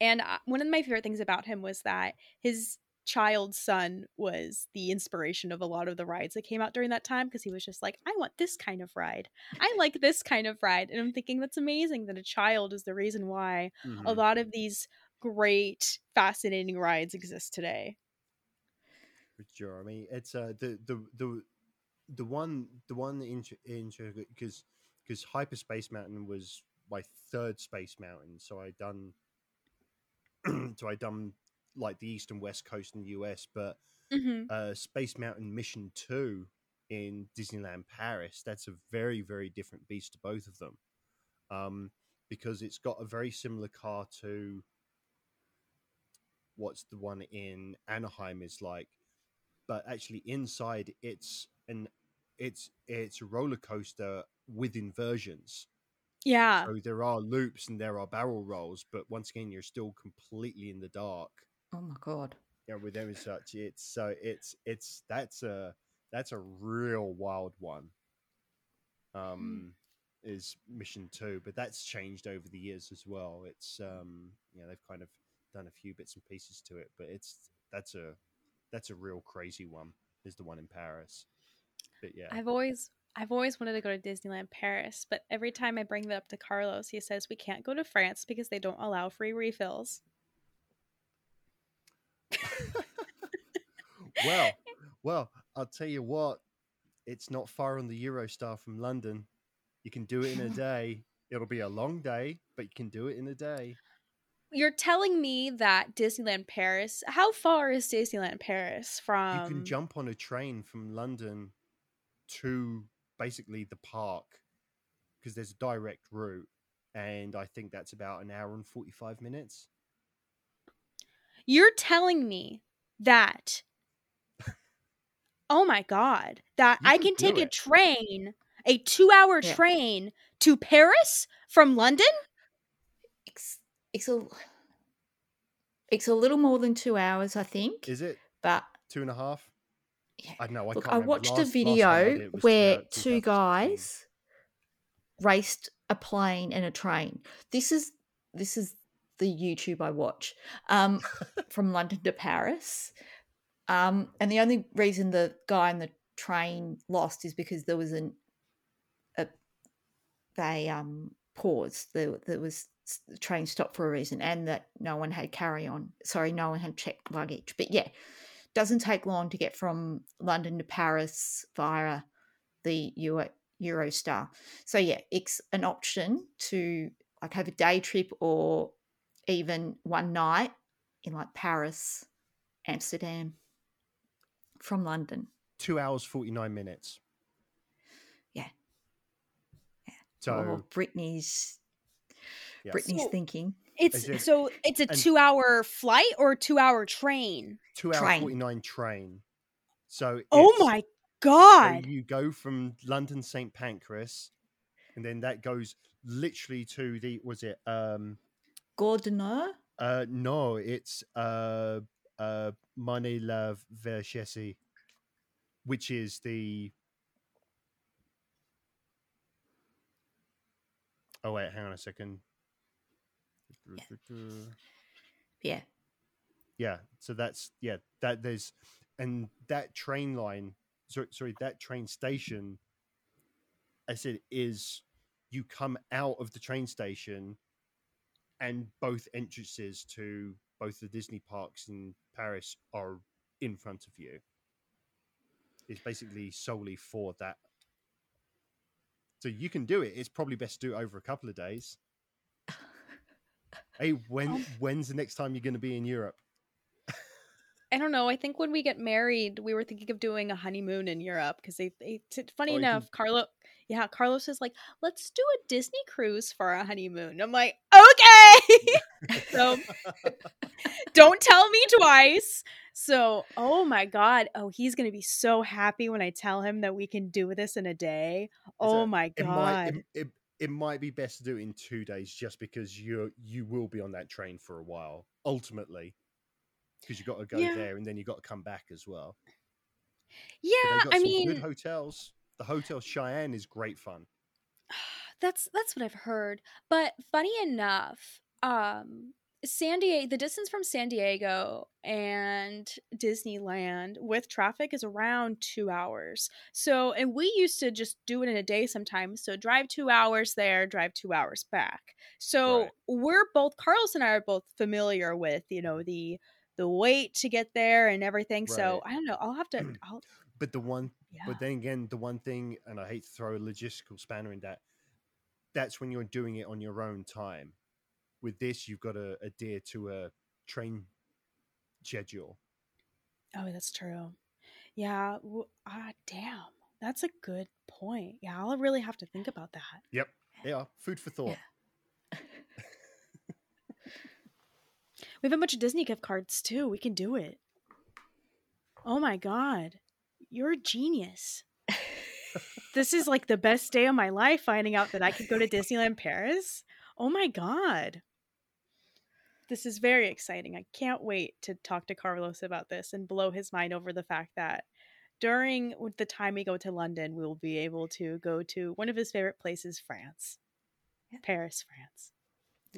Speaker 2: And uh, one of my favorite things about him was that his child's son was the inspiration of a lot of the rides that came out during that time because he was just like, I want this kind of ride. I like this kind of ride. And I'm thinking that's amazing that a child is the reason why
Speaker 3: Mhm.
Speaker 2: a lot of these great, fascinating rides exist today.
Speaker 3: Sure. I mean, it's uh, the the the the one the one in because because Hyperspace Mountain was my third space mountain, so I done so I done like the east and west coast in the US, but
Speaker 2: Mm-hmm.
Speaker 3: uh, Space Mountain Mission Two in Disneyland Paris. That's a very very different beast to both of them, um, because it's got a very similar car to what's the one in Anaheim is like, but actually inside it's an it's it's a roller coaster with inversions.
Speaker 2: Yeah.
Speaker 3: So there are loops and there are barrel rolls, but once again you're still completely in the dark
Speaker 1: Oh my god.
Speaker 3: yeah, with them and such. It's so it's it's that's a that's a real wild one. Um, is Mission Two, but that's changed over the years as well. It's um, you know, they've kind of done a few bits and pieces to it, but it's that's a that's a real crazy one. Is the one in Paris, but yeah,
Speaker 2: I've always I've always wanted to go to Disneyland Paris, but every time I bring that up to Carlos, he says we can't go to France because they don't allow free refills.
Speaker 3: well, well, I'll tell you what, it's not far on the Eurostar from London. You can do it in a day. It'll be a long day, but you can do it in a day.
Speaker 2: You're telling me that Disneyland Paris, how far is Disneyland Paris from
Speaker 3: you can jump on a train from London to basically the park because there's a direct route, and I think that's about an hour and forty-five minutes.
Speaker 2: You're telling me that Oh my god, that
Speaker 3: You
Speaker 2: I
Speaker 3: can
Speaker 2: can take
Speaker 3: do
Speaker 2: a train, a 2-hour
Speaker 1: Yeah.
Speaker 2: train to Paris from London?
Speaker 1: It's it's a it's a little more than two hours, I think.
Speaker 3: Is it
Speaker 1: but
Speaker 3: two and a half?
Speaker 1: Yeah.
Speaker 3: I know. I
Speaker 1: Look,
Speaker 3: can't
Speaker 1: I watched
Speaker 3: Last-
Speaker 1: a
Speaker 3: last time I
Speaker 1: video
Speaker 3: did it was
Speaker 1: where
Speaker 3: 2000
Speaker 1: two guys raced a plane and a train. This is this is the YouTube I watch um, from London to Paris. Um, and the only reason the guy in the train lost is because there was an a they um paused. There, there was the train stopped for a reason, and that no one had carry on. Sorry, no one had checked luggage. But yeah, doesn't take long to get from London to Paris via the Euro, Eurostar. So yeah, it's an option to like have a day trip or even one night in like Paris, Amsterdam from London.
Speaker 3: Two hours forty-nine minutes.
Speaker 1: Yeah. Yeah.
Speaker 3: So
Speaker 1: or Brittany's
Speaker 3: yes.
Speaker 1: Brittany's
Speaker 2: So-
Speaker 1: thinking.
Speaker 2: It's
Speaker 3: Is it-
Speaker 2: so it's a 2-hour flight or a 2-hour train?
Speaker 3: two hour
Speaker 1: train.
Speaker 3: forty-nine train. So
Speaker 2: Oh
Speaker 3: it's-
Speaker 2: my
Speaker 3: So
Speaker 2: god.
Speaker 3: you go from London St Pancras, and then that goes literally to the was it um
Speaker 1: Gare du Nord?
Speaker 3: uh no it's uh uh Money Love Verchesi, which is the oh wait hang on a second
Speaker 1: Yeah.
Speaker 3: yeah. So that's yeah that there's and that train line sorry, sorry that train station i said is you come out of the train station and both entrances to both the disney parks in paris are in front of you. It's basically solely for that. So you can do it. It's probably best to do it over a couple of days hey when
Speaker 2: Um,
Speaker 3: when's the next time you're going to be in europe
Speaker 2: I don't know. I think when we get married, we were thinking of doing a honeymoon in Europe because they, they t- funny
Speaker 3: Oh, you can-
Speaker 2: enough, Carlo, yeah, Carlos is like, let's do a Disney cruise for our honeymoon. I'm like, okay. so don't tell me twice. So, oh my god, oh he's gonna be so happy when I tell him that we can do this in a day. Oh
Speaker 3: a-
Speaker 2: my god.
Speaker 3: It, might be best to do it in two days just because you you will be on that train for a while ultimately because you got to go
Speaker 2: Yeah.
Speaker 3: there and then you got to come back as well
Speaker 2: yeah, I
Speaker 3: some
Speaker 2: mean,
Speaker 3: good hotels the hotel cheyenne is great fun
Speaker 2: that's that's what I've heard. But funny enough, um, San Diego, the distance from San Diego and Disneyland with traffic is around two hours. So, and we used to just do it in a day sometimes. So, drive two hours there, drive two hours back. So,
Speaker 3: Right.
Speaker 2: we're both, Carlos and I are both familiar with, you know, the the wait to get there and everything. So, I don't know. I'll have to, I'll,
Speaker 3: But the one
Speaker 2: yeah.
Speaker 3: But then again, the one thing, and I hate to throw a logistical spanner in that, that's when you're doing it on your own time. With this, you've got to adhere to a train schedule.
Speaker 2: Oh, that's true. Yeah. w- Ah, damn. That's a good point. Yeah, I'll really have to think about that.
Speaker 3: Yep. Yeah. Food for thought.
Speaker 2: We have a bunch of Disney gift cards too. We can do it. Oh my god. You're a genius. This is like the best day of my life finding out that I could go to Disneyland Paris. Oh my god. This is very exciting. I can't wait to talk to Carlos about this and blow his mind over the fact that during the time we go to London, we will be able to go to one of his favorite places, France.
Speaker 1: Yeah.
Speaker 2: Paris, France.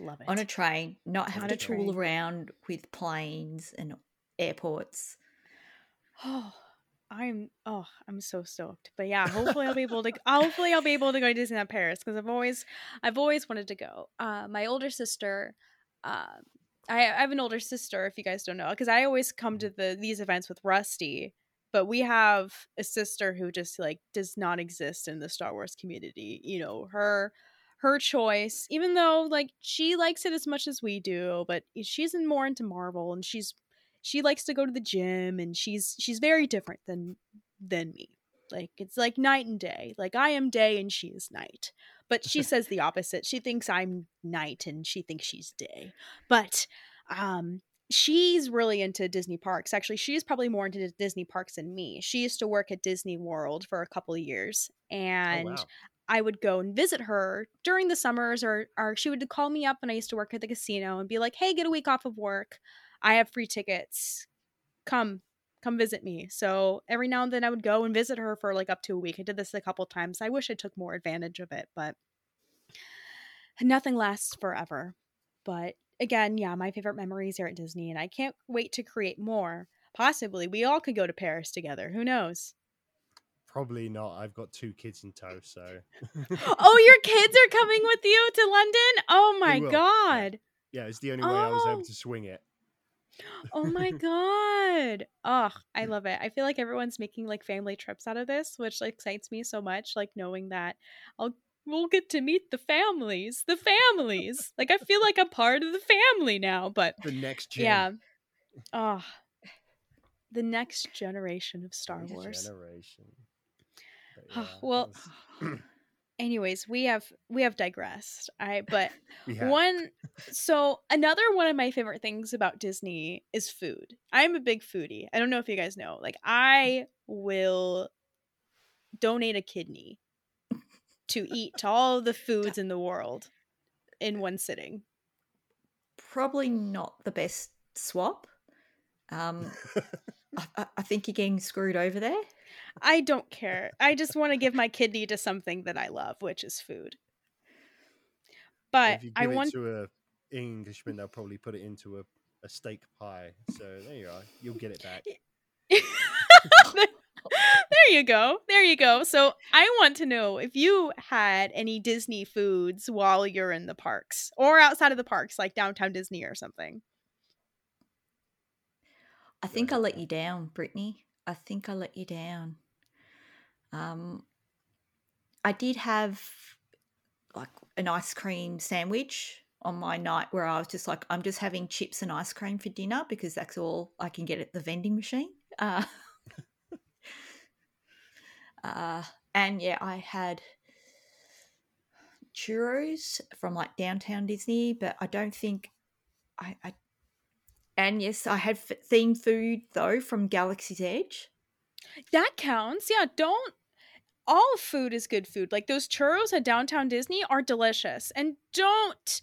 Speaker 2: Love it.
Speaker 1: on a train, not have
Speaker 2: On
Speaker 1: to tool
Speaker 2: train.
Speaker 1: around with planes and airports.
Speaker 2: Oh, I'm oh, I'm so stoked. But yeah, hopefully I'll be able to hopefully I'll be able to go to Disneyland Paris because I've always I've always wanted to go. Uh my older sister um I, I have an older sister if you guys don't know because I always come mm-hmm. to the these events with Rusty, but we have a sister who just like does not exist in the Star Wars community. You know, her her choice, even though like she likes it as much as we do, but she's in more into Marvel and she's she likes to go to the gym and she's she's very different than than me. Like it's like night and day. Like i am day and she is night but she says the opposite she thinks i'm night and she thinks she's day but um she's really into disney parks actually she's probably more into disney parks than me she used to work at disney world for a couple of years and
Speaker 3: oh, wow.
Speaker 2: I would go and visit her during the summers, or or she would call me up when I used to work at the casino and be like, "Hey, get a week off of work. I have free tickets. Come, come visit me." So every now and then I would go and visit her for like up to a week. I did this a couple times. I wish I took more advantage of it, but nothing lasts forever. But again, yeah, my favorite memories are at Disney, and I can't wait to create more. Possibly, we all could go to Paris together. Who knows?
Speaker 3: Probably not. I've got two kids in tow, so.
Speaker 2: oh, your kids are coming with you to London? Oh my
Speaker 3: will, yeah.
Speaker 2: god.
Speaker 3: yeah, it's the only way I was
Speaker 2: Oh.
Speaker 3: able to swing it.
Speaker 2: Oh my god. Oh, I mm. love it. I feel like everyone's making like family trips out of this, which like, excites me so much like knowing that I'll we'll get to meet the families. The families. like I feel like I'm part of the family now, but
Speaker 3: The next gen.
Speaker 2: yeah. Oh. The next generation of Star
Speaker 3: Next
Speaker 2: Wars.
Speaker 3: Generation. But
Speaker 2: Oh, well, anyways, we have we have digressed. I but
Speaker 3: we have.
Speaker 2: One so another one of my favorite things about Disney is food. I'm a big foodie. I don't know if you guys know. Like I will donate a kidney to eat to all the foods in the world in one sitting.
Speaker 1: Probably not the best swap. Um, I, I- I think you're getting screwed over there.
Speaker 2: I don't care. I just want to give my kidney to something that I love, which is food. But
Speaker 3: if you
Speaker 2: I want
Speaker 3: it to a Englishman, they'll probably put it into a, a steak pie. So there you are. You'll get it back.
Speaker 2: there you go. There you go. So I want to know if you had any Disney foods while you're in the parks or outside of the parks, like downtown Disney or something.
Speaker 1: I think I
Speaker 3: ahead,
Speaker 1: let you down, Brittany. I think I let you down. Um, I did have like an ice cream sandwich on my night where I was just like, I'm just having chips and ice cream for dinner because that's all I can get at the vending machine. Uh, uh, and yeah, I had churros from like downtown Disney, but I don't think I, I and yes, I had themed food though from Galaxy's Edge.
Speaker 2: That counts. Yeah, don't all food is good food. Like those churros at downtown Disney are delicious. And don't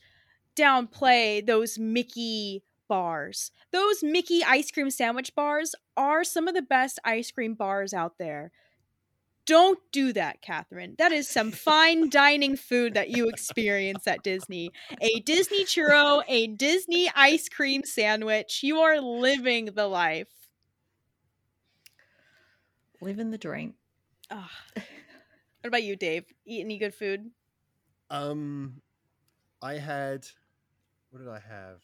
Speaker 2: downplay those Mickey bars. Those Mickey ice cream sandwich bars are some of the best ice cream bars out there. Don't do that, Catherine. That is some fine dining food that you experience at Disney. A Disney churro, a Disney ice cream sandwich. You are living the life.
Speaker 1: Living the dream.
Speaker 2: What about you, Dave? Eat any good food?
Speaker 3: Um, I had. What did I have?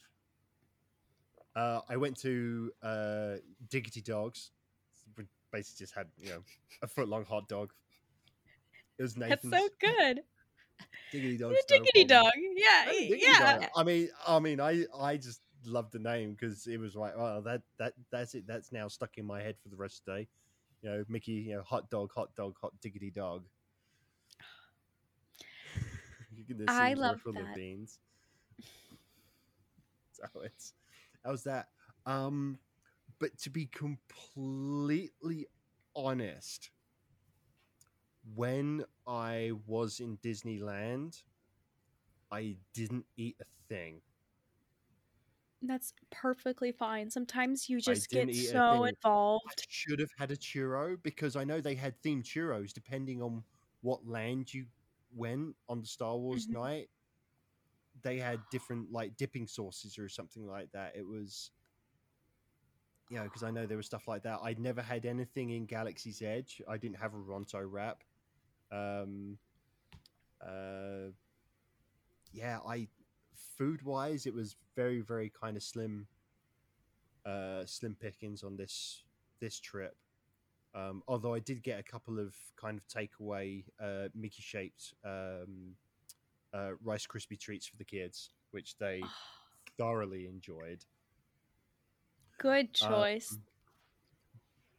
Speaker 3: Uh, I went to uh, Diggity Dogs. We basically just had you know a foot long hot dog. It was
Speaker 2: That's so good.
Speaker 3: Diggity Dogs.
Speaker 2: Diggity dog. Yeah,
Speaker 3: Diggity
Speaker 2: yeah.
Speaker 3: Dog. I mean, I mean, I I just loved the name because it was like, oh, that that that's it. That's now stuck in my head for the rest of the day. You know, Mickey, you know, hot dog, hot dog, hot diggity dog. You can just
Speaker 2: I love
Speaker 3: full of
Speaker 2: that.
Speaker 3: beans. So it's that was that. Um, but to be completely honest, when I was in Disneyland, I didn't eat a thing.
Speaker 2: That's perfectly fine. Sometimes you just get so
Speaker 3: thing. I
Speaker 2: involved.
Speaker 3: should have had a churro because I know they had themed churros depending on what land you went on the Star Wars
Speaker 2: Mhm.
Speaker 3: night. They had different like dipping sauces or something like that. It was, you know, because I know there was stuff like that. I'd never had anything in Galaxy's Edge. I didn't have a Ronto wrap. Um, uh, yeah, I food wise, it was very very kind of slim uh, slim pickings on this this trip. Um, although I did get a couple of kind of takeaway uh, Mickey shaped um, uh, Rice Krispie treats for the kids, which they thoroughly enjoyed.
Speaker 2: Good
Speaker 3: Um,
Speaker 2: choice.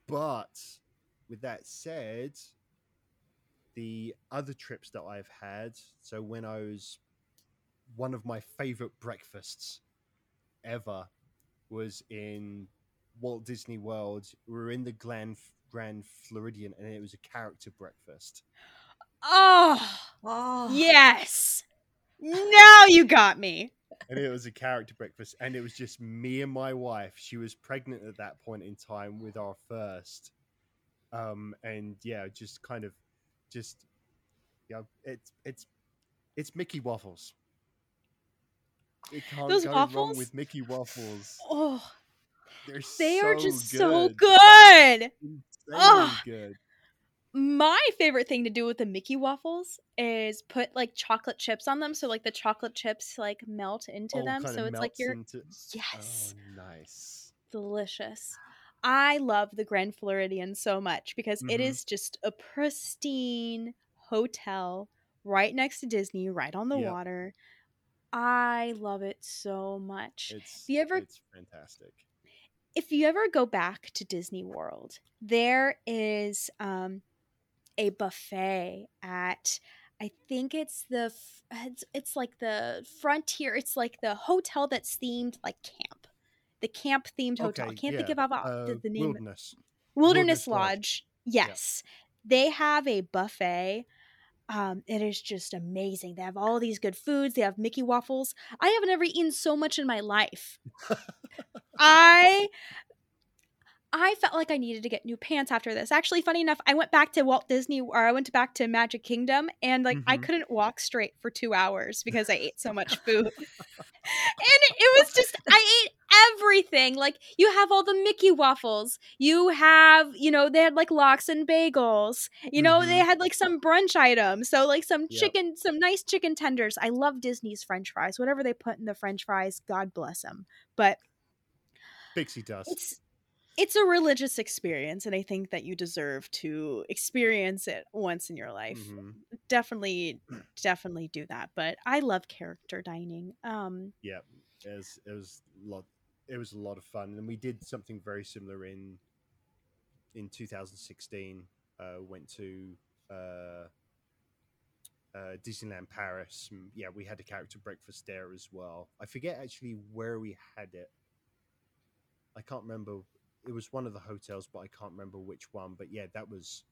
Speaker 3: but with that said, the other trips that I've had, so when I was one of my favorite breakfasts ever was in Walt Disney World. We were in the Grand Grand Floridian, and it was a character breakfast.
Speaker 2: oh,
Speaker 1: Oh,
Speaker 2: yes. Now you got me.
Speaker 3: and it was a character breakfast and it was just me and my wife she was pregnant at that point in time with our first um and yeah just kind of just yeah it's it's it's mickey waffles it can't
Speaker 2: Those
Speaker 3: go wrong
Speaker 2: waffles?
Speaker 3: with mickey waffles
Speaker 2: Oh,
Speaker 3: they're
Speaker 2: they
Speaker 3: so
Speaker 2: are just
Speaker 3: good.
Speaker 2: so good.
Speaker 3: Insanely good
Speaker 2: My favorite thing to do with the Mickey waffles is put like chocolate chips on them, so like the chocolate chips like melt into
Speaker 3: Oh,
Speaker 2: them, so it's like you're
Speaker 3: into-
Speaker 2: yes,
Speaker 3: oh nice
Speaker 2: delicious. I love the Grand Floridian so much because it
Speaker 3: Mhm.
Speaker 2: is just a pristine hotel right next to Disney, right on the
Speaker 3: Yep.
Speaker 2: water. I love it so much.
Speaker 3: it's
Speaker 2: you ever-
Speaker 3: it's fantastic
Speaker 2: if you ever go back to Disney World, there is um, a buffet at I think it's the it's, it's like the frontier. It's like the hotel that's themed like camp, the camp themed hotel. I can't think of
Speaker 3: uh,
Speaker 2: the, the name.
Speaker 3: wilderness
Speaker 2: Wilderness,
Speaker 3: Wilderness Lodge.
Speaker 2: Lodge. Yes, they have a buffet. Um, it is just amazing. They have all these good foods. They have Mickey waffles. I have never eaten so much in my life. I I felt like I needed to get new pants after this. Actually, funny enough, I went back to Walt Disney or I went back to Magic Kingdom and like I
Speaker 3: Mhm.
Speaker 2: couldn't walk straight for 2 hours because I ate so much food. and it was just I ate everything. Like you have all the Mickey waffles. You have, you know, they had like lox and bagels. You know, they had like some brunch items. So like some
Speaker 3: Yep.
Speaker 2: chicken, some nice chicken tenders. I love Disney's french fries. Whatever they put in the french fries, God bless them. But
Speaker 3: pixie dust
Speaker 2: it's a religious experience and i think that you deserve to experience it once in your life.
Speaker 3: Mhm.
Speaker 2: definitely definitely do that but i love character dining um
Speaker 3: yeah it was, it was a lot it was a lot of fun and we did something very similar in in 2016 uh went to uh uh disneyland paris and yeah we had a character breakfast there as well. I forget actually where we had it. I can't remember it was one of the hotels but i can't remember which one but yeah that was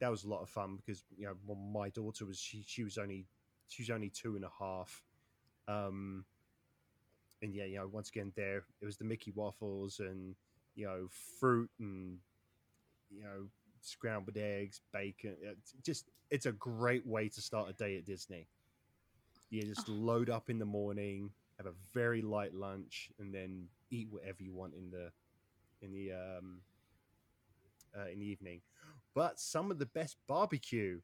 Speaker 3: that was a lot of fun because you know when my daughter was she she was only she was only two and a half um and yeah, you know, once again, there it was the Mickey waffles and you know fruit and you know scrambled eggs, bacon. It's just it's a great way to start a day at Disney. You just
Speaker 2: Oh.
Speaker 3: load up in the morning, have a very light lunch, and then eat whatever you want in the in the um, uh, in the evening. But some of the best barbecue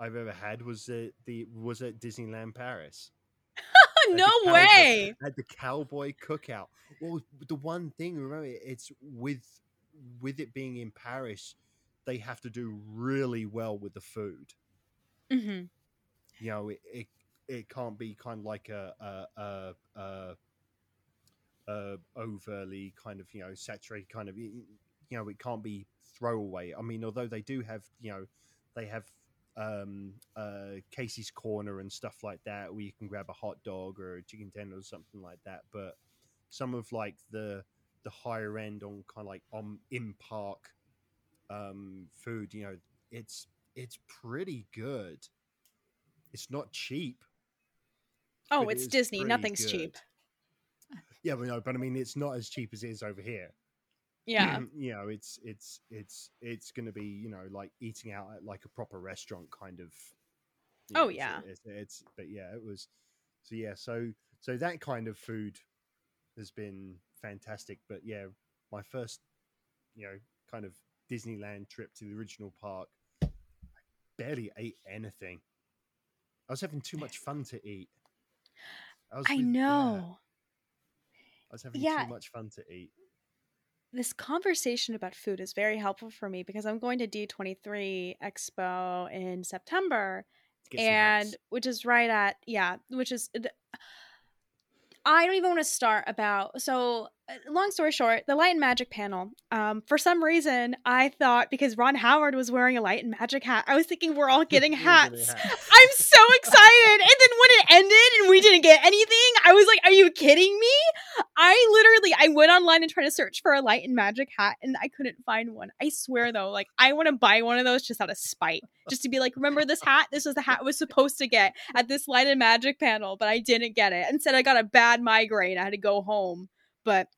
Speaker 3: I've ever had was at the was at Disneyland Paris
Speaker 2: no
Speaker 3: cowboy-
Speaker 2: way.
Speaker 3: at the cowboy cookout. Well, the one thing remember, it's with with it being in Paris, they have to do really well with the food.
Speaker 2: hmm
Speaker 3: You know, it it, it can't be kind of like a a, a, a a overly kind of you know saturated kind of you know it can't be throwaway. I mean, although they do have you know they have um uh Casey's corner and stuff like that where you can grab a hot dog or a chicken tender or something like that but some of like the the higher end on kind of like on in park um food you know it's it's pretty good it's not cheap
Speaker 2: Oh,
Speaker 3: it
Speaker 2: it's Disney. Nothing's cheap.
Speaker 3: yeah but no but i mean it's not as cheap as it is over here
Speaker 2: Yeah.
Speaker 3: you know it's it's it's it's going to be you know like eating out at like a proper restaurant kind of you
Speaker 2: Oh, yeah.
Speaker 3: it's, it's but yeah it was so yeah so so that kind of food has been fantastic but yeah my first you know kind of disneyland trip to the original park I barely ate anything i was having too much fun to eat was
Speaker 2: I
Speaker 3: with- yeah,
Speaker 2: know.
Speaker 3: I was having
Speaker 2: Yeah.
Speaker 3: too much fun to eat
Speaker 2: This conversation about food is very helpful for me because I'm going to D23 Expo in September and which is right at yeah which is i don't even want to start about so long story short the light and magic panel um for some reason i thought because ron howard was wearing a light and magic hat i was thinking we're all getting hats
Speaker 3: hats.
Speaker 2: i'm so excited and then when it ended and we didn't get anything i was like are you kidding me i literally i went online and tried to search for a light and magic hat and i couldn't find one i swear though like i want to buy one of those just out of spite just to be like, remember this hat? This was the hat I was supposed to get at this light and magic panel, but I didn't get it. Instead, I got a bad migraine. I had to go home. But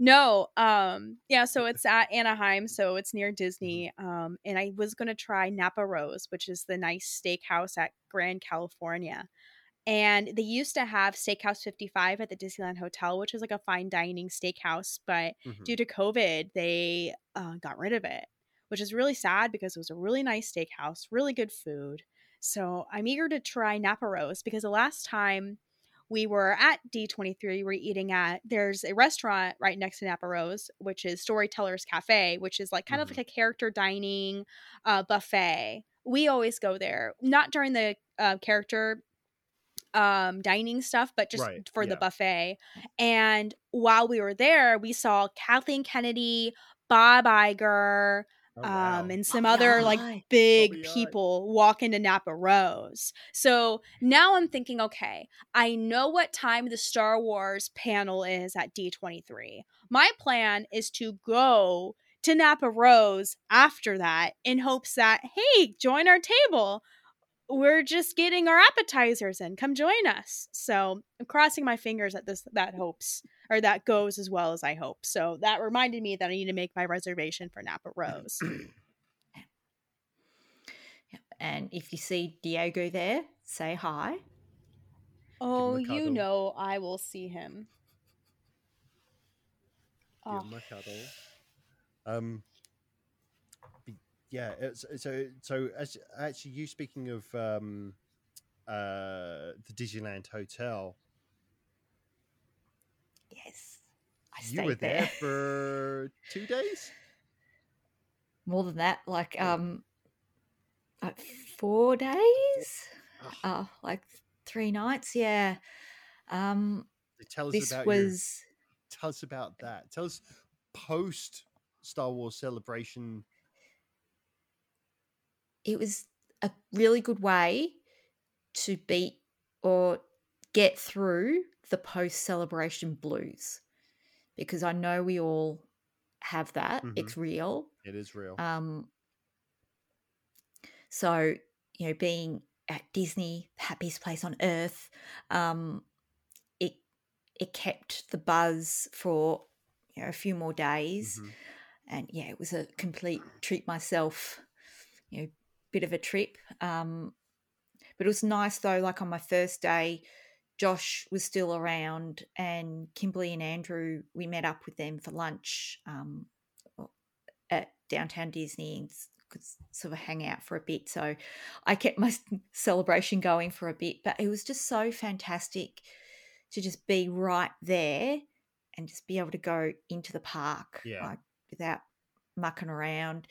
Speaker 2: no, um, yeah, so it's at Anaheim, so it's near Disney. Um, and I was gonna try Napa Rose, which is the nice steakhouse at Grand California. And they used to have Steakhouse 55 at the Disneyland Hotel, which is like a fine dining steakhouse, but
Speaker 3: Mhm.
Speaker 2: due to COVID, they uh, got rid of it, which is really sad because it was a really nice steakhouse, really good food. So I'm eager to try Napa Rose because the last time we were at D23, we were eating at, there's a restaurant right next to Napa Rose, which is Storytellers Cafe, which is like kind of
Speaker 3: Mhm.
Speaker 2: like a character dining uh, buffet. We always go there, not during the uh, character um dining stuff but just
Speaker 3: Right,
Speaker 2: for the buffet and while we were there we saw kathleen kennedy bob Iger,
Speaker 3: Oh, wow.
Speaker 2: um and some
Speaker 1: Bobby
Speaker 2: other like big
Speaker 3: Bob Iger.
Speaker 2: people walk into napa rose so now i'm thinking okay i know what time the star wars panel is at d23 my plan is to go to napa rose after that in hopes that hey join our table we're just getting our appetizers in. Come join us. So I'm crossing my fingers that this that hopes or that goes as well as I hope. So that reminded me that I need to make my reservation for Napa Rose.
Speaker 1: And if you see Diego there, say hi.
Speaker 2: oh, you know I will see him.
Speaker 3: Give
Speaker 2: Oh,
Speaker 3: him a cuddle. Um, yeah. So, so as actually, you speaking of um, uh, the Disneyland Hotel,
Speaker 1: Yes. I
Speaker 3: you were
Speaker 1: stayed
Speaker 3: there
Speaker 1: there.
Speaker 3: for two days.
Speaker 1: More than that, like um like four days? Oh, like three nights, yeah. Um
Speaker 3: Tell us
Speaker 1: this
Speaker 3: about your, tell us about that. Tell us post Star Wars celebration.
Speaker 1: It was a really good way to beat or get through the post celebration blues because I know we all have that.
Speaker 3: Mhm.
Speaker 1: It's real.
Speaker 3: It is real.
Speaker 1: Um, so, you know, being at Disney, the happiest place on earth, um, it it kept the buzz for you know a few more days.
Speaker 3: Mhm.
Speaker 1: and yeah, it was a complete treat myself. You know, bit of a trip. Um, but it was nice though. Like on my first day, Josh was still around, and Kimberly and Andrew, we met up with them for lunch um, at downtown Disney and could sort of hang out for a bit. So I kept my celebration going for a bit, but it was just so fantastic to just be right there and just be able to go into the park
Speaker 3: Yeah.
Speaker 1: like without mucking around.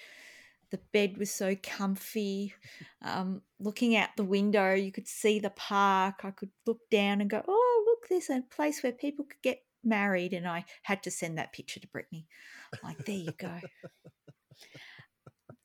Speaker 1: The bed was so comfy. Um, looking out the window, you could see the park. I could look down and go, "Oh, look! There's a place where people could get married." And I had to send that picture to Brittany. Like, there you go.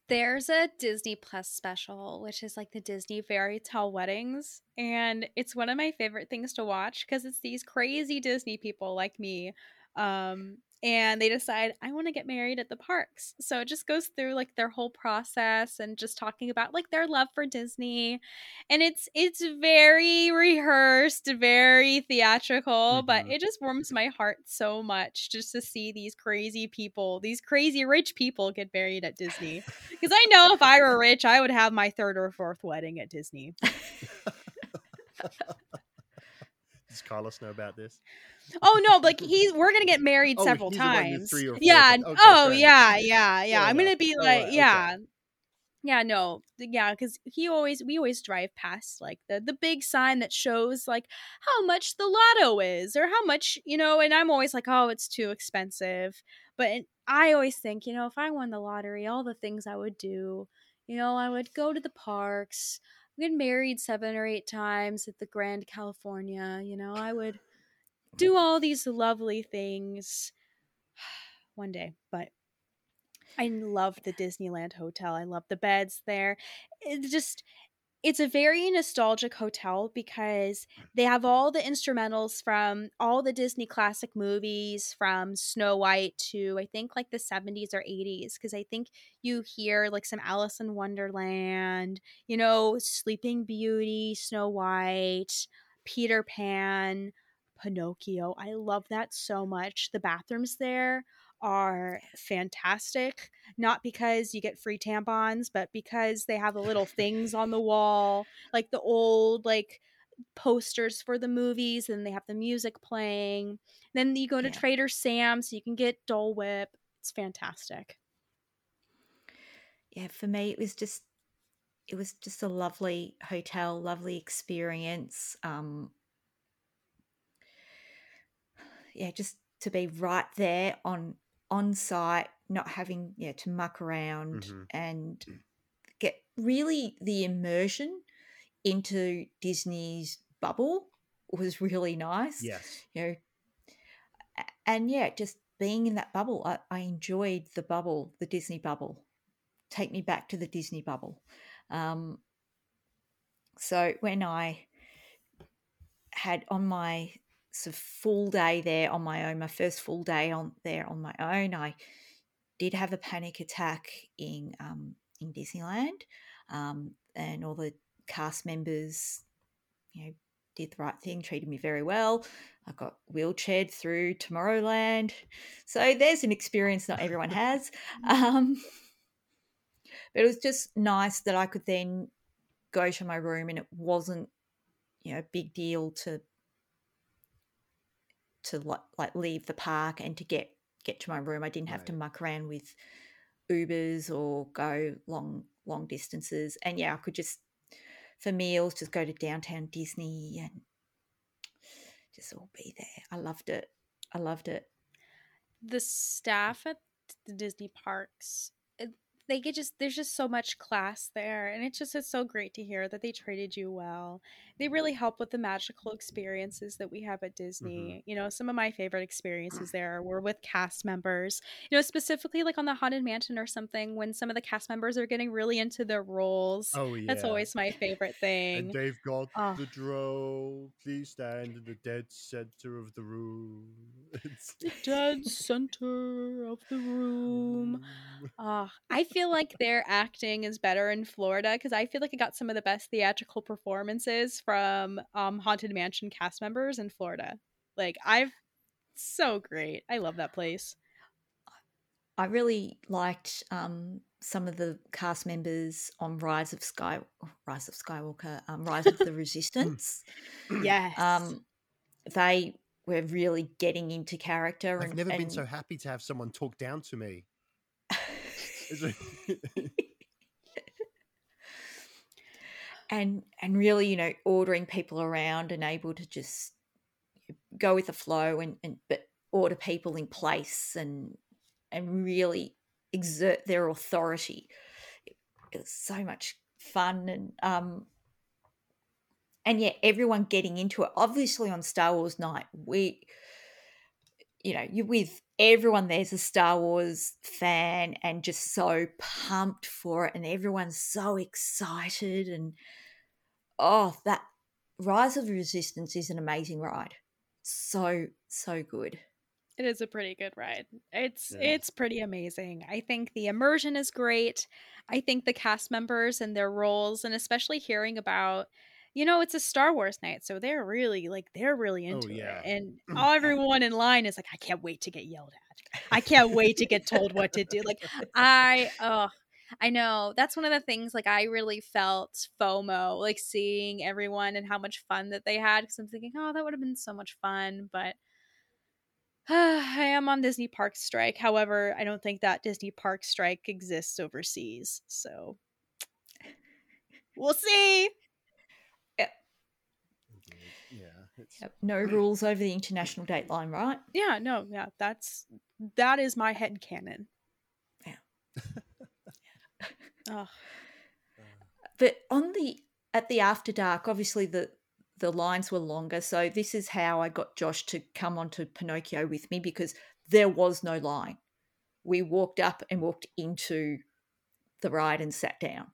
Speaker 2: There's a Disney Plus special, which is like the Disney fairy tale weddings. And it's one of my favorite things to watch because it's these crazy Disney people like me. Um, and they decide, I want to get married at the parks. So it just goes through like their whole process and just talking about like their love for Disney. And it's it's very rehearsed, very theatrical, but
Speaker 3: Mhm.
Speaker 2: it just warms my heart so much just to see these crazy people, these crazy rich people get married at Disney. Because I know if I were rich, I would have my third or fourth wedding at Disney.
Speaker 3: Does Carlos know about this?
Speaker 2: Oh no, like he's we're gonna get married
Speaker 3: Oh,
Speaker 2: several
Speaker 3: he's the one with
Speaker 2: times.
Speaker 3: three or four
Speaker 2: yeah.
Speaker 3: Okay,
Speaker 2: oh yeah, yeah, yeah.
Speaker 3: Fair
Speaker 2: I'm gonna be like,
Speaker 3: right, okay.
Speaker 2: yeah. Yeah, no, yeah, because he always we always drive past like the the big sign that shows like how much the lotto is or how much you know, and I'm always like, oh, it's too expensive. But I always think, you know, if I won the lottery, all the things I would do, you know, I would go to the parks, get married seven or eight times at the Grand California, you know, I would do all these lovely things one day, but I love the Disneyland hotel. I love the beds there. It's just it's a very nostalgic hotel because hmm. they have all the instrumentals from all the Disney classic movies from Snow White to I think like the 70s or 80s because I think you hear like some Alice in Wonderland, you know, Sleeping Beauty, Snow White, Peter Pan, Pinocchio. I love that so much. The bathrooms there are fantastic not because you get free tampons but because they have the little things on the wall like the old like posters for the movies and they have the music playing then you go to
Speaker 1: Yeah.
Speaker 2: trader sam's so you can get dole whip it's fantastic
Speaker 1: yeah, for me, it was just it was just a lovely hotel, lovely experience. Um, yeah, just to be right there on on site, not having yeah to muck around
Speaker 3: Mhm.
Speaker 1: and get really the immersion into Disney's bubble was really nice.
Speaker 3: Yes.
Speaker 1: You know, and yeah, just being in that bubble, I, I enjoyed the bubble, the Disney bubble. Take me back to the Disney bubble. Um, so when I had on my sort of full day there on my own, my first full day on there on my own, I did have a panic attack in um, in Disneyland, um, and all the cast members, you know, did the right thing, treated me very well. I got wheelchaired through Tomorrowland, so there's an experience not everyone has. Um, but it was just nice that I could then go to my room, and it wasn't, you know, a big deal to to like, like leave the park and to get get to my room. I didn't have to muck around with Ubers or go long long distances. And yeah, I could just for meals just go to downtown Disney and just all be there. I loved it. I loved it.
Speaker 2: the staff at the Disney parks, it, they get just there's just so much class there, and it's just it's so great to hear that they treated you well. They really help with the magical experiences that we have at Disney. You know, some of my favorite experiences there were with cast members. You know, specifically like on the Haunted Mansion or something when some of the cast members are getting really into their roles.
Speaker 3: Oh yeah.
Speaker 2: That's always my favorite thing.
Speaker 3: And they've got
Speaker 2: Oh.
Speaker 3: the drow. Please stand in the dead center of the room. It's- the
Speaker 2: Dead center of the room. Ah, I feel like their acting is better in Florida because I feel like I got some of the best theatrical performances from um, Haunted Mansion cast members in Florida. Like I've so great. I love that place.
Speaker 1: I really liked um, some of the cast members on Rise of Sky, Rise of Skywalker, um, Rise of the Resistance.
Speaker 2: yes.
Speaker 1: Um, they were really getting into character.
Speaker 3: I've
Speaker 1: and,
Speaker 3: never been so happy to have someone talk down to me. It's
Speaker 1: and and really you know ordering people around and able to just go with the flow and, and but order people in place and and really exert their authority. It, was so much fun and um and yeah everyone getting into it. Obviously on star wars night we you know you're with everyone there's a star wars fan and just so pumped for it and everyone's so excited and oh that rise of the resistance is an amazing ride so so good
Speaker 2: It is a pretty good ride. It's
Speaker 3: Yeah.
Speaker 2: it's pretty amazing. I think the immersion is great. I think the cast members and their roles and especially hearing about you know, it's a Star Wars night, so they're really like they're really oh, into
Speaker 3: yeah.
Speaker 2: it. And all everyone in line is like, I can't wait to get yelled at. I can't wait to get told what to do. Like I oh I know. That's one of the things like I really felt FOMO, like seeing everyone and how much fun that they had. Cause I'm thinking, oh, that would have been so much fun. But I am on Disney Park strike. However, I don't think that Disney Park strike exists overseas. So we'll see.
Speaker 3: yeah, it's,
Speaker 1: Yep, no rules over the international date line right
Speaker 2: Yeah, no, yeah, that's that is my head canon.
Speaker 1: Yeah.
Speaker 2: Oh,
Speaker 1: but on the at the after dark obviously the the lines were longer so this is how i got josh to come onto pinocchio with me because there was no line we walked up and walked into the ride and sat down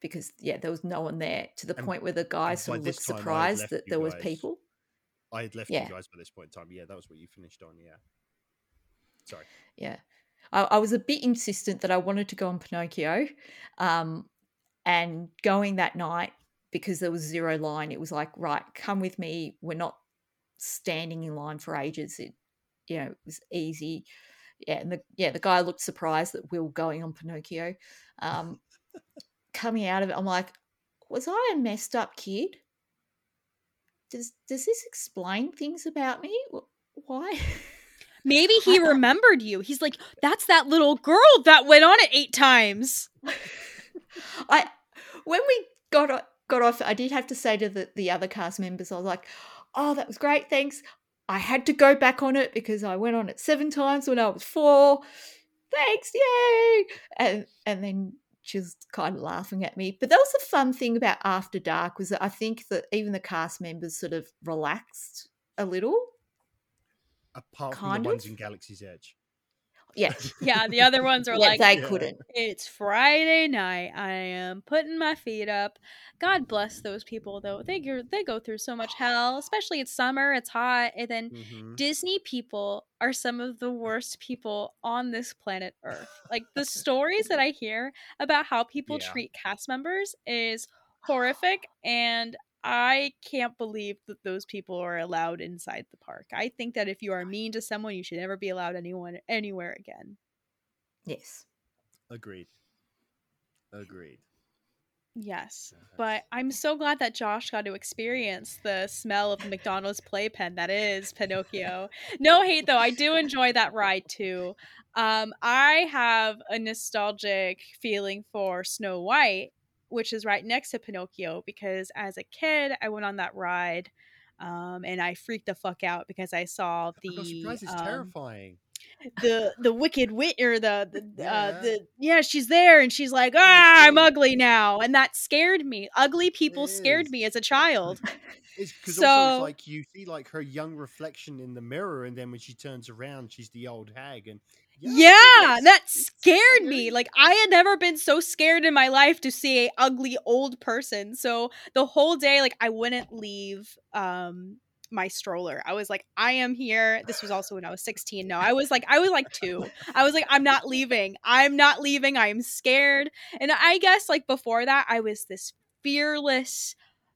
Speaker 1: because yeah there was no one there to the
Speaker 3: And-
Speaker 1: point where the guys sort of looked
Speaker 3: time, I had
Speaker 1: surprised that there was people
Speaker 3: I had left
Speaker 1: Yeah.
Speaker 3: you guys by this point in time. Yeah, that was what you finished on. Yeah. Sorry.
Speaker 1: Yeah. I, I was a bit insistent that I wanted to go on Pinocchio. Um, and going that night, because there was zero line, it was like, right, come with me. We're not standing in line for ages. It, you know, it was easy. Yeah. And the, yeah, the guy looked surprised that we were going on Pinocchio. Um, coming out of it, I'm like, was I a messed up kid? Does, does this explain things about me? Why?
Speaker 2: maybe he remembered you. He's like, that's that little girl that went on it eight times.
Speaker 1: I when we got got off, I did have to say to the, the other cast members, I was like, "Oh, that was great, thanks." I had to go back on it because I went on it seven times when I was four. Thanks, yay! And and then was kind of laughing at me. But that was the fun thing about After Dark was that I think that even the cast members sort of relaxed a little.
Speaker 3: Apart from
Speaker 1: Kind
Speaker 3: the ones
Speaker 1: of.
Speaker 3: in Galaxy's Edge.
Speaker 1: Yeah,
Speaker 2: Yeah, the other ones are
Speaker 1: yeah
Speaker 2: like,
Speaker 1: they
Speaker 3: Yeah.
Speaker 1: couldn't.
Speaker 2: It's Friday night. I am putting my feet up. God bless those people though. They go they go through so much hell, especially it's summer, it's hot, and then
Speaker 3: Mhm.
Speaker 2: Disney people are some of the worst people on this planet Earth. Like the stories that I hear about how people
Speaker 3: Yeah.
Speaker 2: treat cast members is horrific and I can't believe that those people are allowed inside the park. I think that if you are mean to someone, you should never be allowed anyone anywhere again.
Speaker 1: Yes.
Speaker 3: Agreed. Agreed.
Speaker 2: Yes. But I'm so glad that Josh got to experience the smell of the McDonald's playpen that is Pinocchio. No hate though, I do enjoy that ride too. Um, I have a nostalgic feeling for Snow White, which is right next to Pinocchio, because as a kid I went on that ride, um, and I freaked the fuck out because I saw the
Speaker 3: I got surprised.
Speaker 2: Um,
Speaker 3: terrifying.
Speaker 2: the the wicked wit or the the,
Speaker 3: Yeah.
Speaker 2: uh, the yeah she's there and she's like ah I'm ugly now and that scared me ugly people scared
Speaker 3: is.
Speaker 2: me as a child
Speaker 3: It's because also
Speaker 2: so-
Speaker 3: it's like you see like her young reflection in the mirror, and then when she turns around, she's the old hag, and
Speaker 2: yeah that scared me like I had never been so scared in my life to see a ugly old person so the whole day like I wouldn't leave um my stroller. I was like, I am here. This was also when I was 16. No, I was like, I was like two. I was like, I'm not leaving. I'm not leaving. I am scared. And I guess like before that, I was this fearless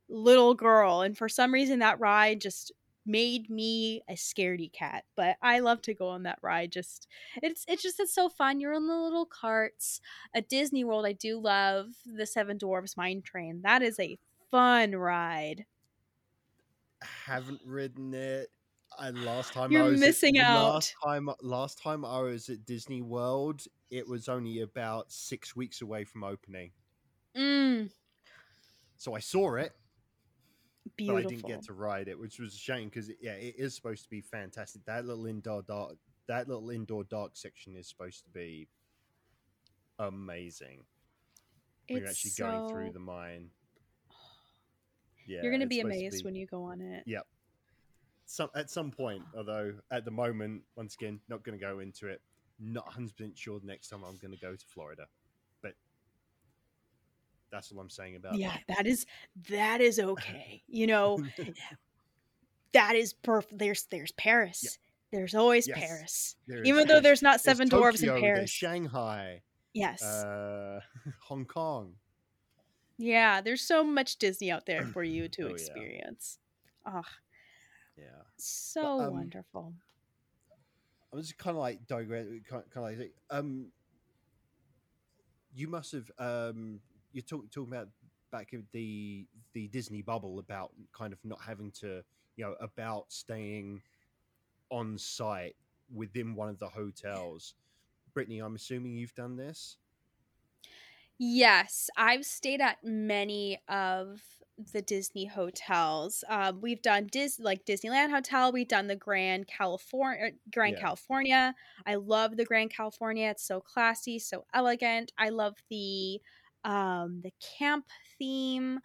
Speaker 2: little girl. And for some reason, that ride just made me a scaredy cat. But I love to go on that ride. Just it's it's just it's so fun. You're on the little carts. At Disney World, I do love the Seven Dwarfs Mine Train. That is a fun ride.
Speaker 3: Haven't ridden it. I last time
Speaker 2: You're
Speaker 3: I was
Speaker 2: missing
Speaker 3: at,
Speaker 2: out.
Speaker 3: Last time, last time I was at Disney World, it was only about six weeks away from opening,
Speaker 2: Mm,
Speaker 3: so I saw it,
Speaker 2: beautiful.
Speaker 3: but I didn't get to ride it, which was a shame because yeah, it is supposed to be fantastic. That little indoor dark, that little indoor dark section is supposed to be amazing. When you're actually going through the mine. Yeah,
Speaker 2: You're gonna be
Speaker 3: supposed to
Speaker 2: amazed
Speaker 3: be-
Speaker 2: when you go on it.
Speaker 3: Yep. Some at some point, although at the moment, once again, not going to go into it. Not 100 percent sure the next time I'm going to go to Florida, that's all I'm saying about
Speaker 2: Yeah, that is that is okay. You know,
Speaker 3: that.
Speaker 2: is perfect. There's there's Paris. There's always
Speaker 3: Yes.
Speaker 2: Paris.
Speaker 3: There
Speaker 2: Even though there's not seven dwarves
Speaker 3: Tokyo,
Speaker 2: in Paris.
Speaker 3: Shanghai,
Speaker 2: Yes.
Speaker 3: uh, Hong Kong.
Speaker 2: yeah, there's so much Disney out there for you to
Speaker 3: Oh, yeah.
Speaker 2: experience. Oh,
Speaker 3: Yeah,
Speaker 2: so
Speaker 3: um,
Speaker 2: wonderful.
Speaker 3: I was kind of like digress, kind of like um, you must have um, you're talk, talking about back in the the Disney bubble about kind of not having to you know about staying on site within one of the hotels. Brittany, I'm assuming you've done this.
Speaker 2: Yes, I've stayed at many of the Disney hotels. Um, we've done Dis like Disneyland Hotel. We've done the Grand California Grand
Speaker 3: Yeah.
Speaker 2: California. I love the Grand California. It's so classy, so elegant. I love the um, the camp theme.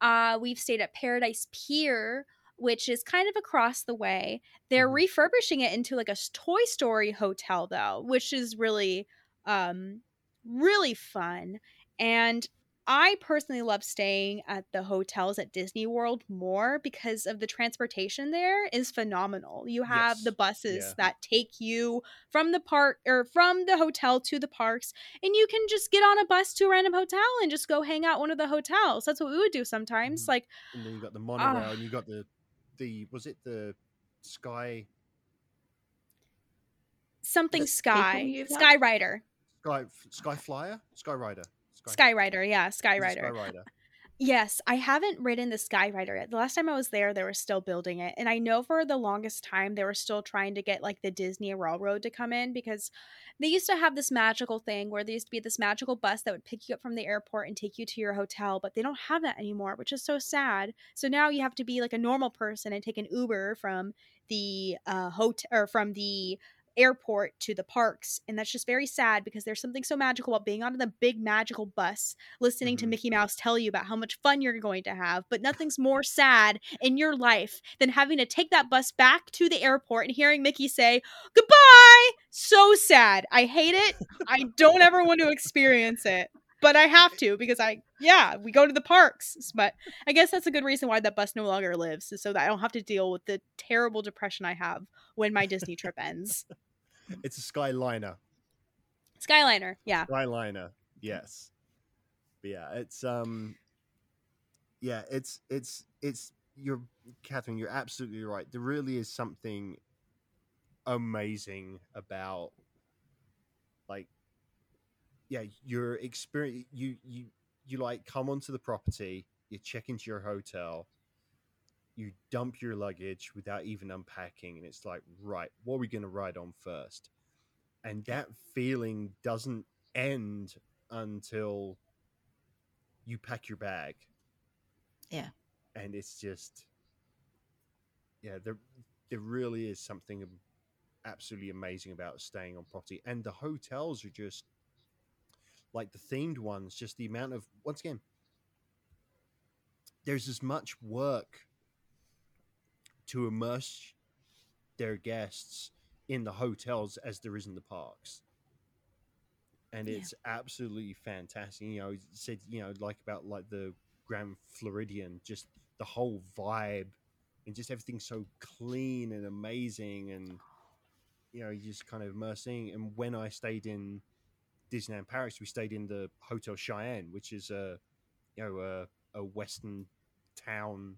Speaker 2: Uh, we've stayed at Paradise Pier, which is kind of across the way. They're
Speaker 3: Mhm.
Speaker 2: refurbishing it into like a Toy Story hotel though, which is really um really fun. And I personally love staying at the hotels at Disney World more because of the transportation there is phenomenal. You have
Speaker 3: Yes.
Speaker 2: the buses
Speaker 3: Yeah.
Speaker 2: that take you from the park or from the hotel to the parks and you can just get on a bus to a random hotel and just go hang out one of the hotels. That's what we would do sometimes.
Speaker 3: Mhm.
Speaker 2: Like
Speaker 3: And then you got the monorail,
Speaker 2: Ah.
Speaker 3: and you got the the was it the sky
Speaker 2: something
Speaker 1: The
Speaker 2: sky. Sky Rider.
Speaker 3: sky sky flyer sky rider
Speaker 2: Sky Rider, yeah, Sky
Speaker 3: is
Speaker 2: Rider. Yes, I haven't ridden the Sky Rider yet. The last time I was there, they were still building it. And I know for the longest time, they were still trying to get like the Disney Railroad to come in because they used to have this magical thing where there used to be this magical bus that would pick you up from the airport and take you to your hotel, but they don't have that anymore, which is so sad. So now you have to be like a normal person and take an Uber from the uh, hotel or from the airport to the parks and that's just very sad because there's something so magical about being on the big magical bus listening to
Speaker 3: Mhm.
Speaker 2: Mickey Mouse tell you about how much fun you're going to have, but nothing's more sad in your life than having to take that bus back to the airport and hearing Mickey say, Goodbye! So sad. I hate it. I don't ever want to experience it, but I have to because I, yeah, we go to the parks. But I guess that's a good reason why that bus no longer lives, is so that I don't have to deal with the terrible depression I have when my Disney trip ends.
Speaker 3: it's a skyliner
Speaker 2: Skyliner, yeah.
Speaker 3: skyliner yes but yeah it's um yeah it's it's it's you're catherine you're absolutely right there really is something amazing about like yeah your experience you you you like come onto the property you check into your hotel you dump your luggage without even unpacking and it's like right what are we going to ride on first? And that feeling doesn't end until you pack your bag.
Speaker 1: Yeah.
Speaker 3: and it's just yeah there there really is something absolutely amazing about staying on property. And the hotels are just like the themed ones just the amount of once again there's as much work to immerse their guests in the hotels as there is in the parks. And
Speaker 1: Yeah.
Speaker 3: it's absolutely fantastic. You know said you know like about like the grand floridian just the whole vibe and just everything so clean and amazing and you know you just kind of immersing. And when i stayed in disneyland paris we stayed in the hotel cheyenne which is a you know a, a western town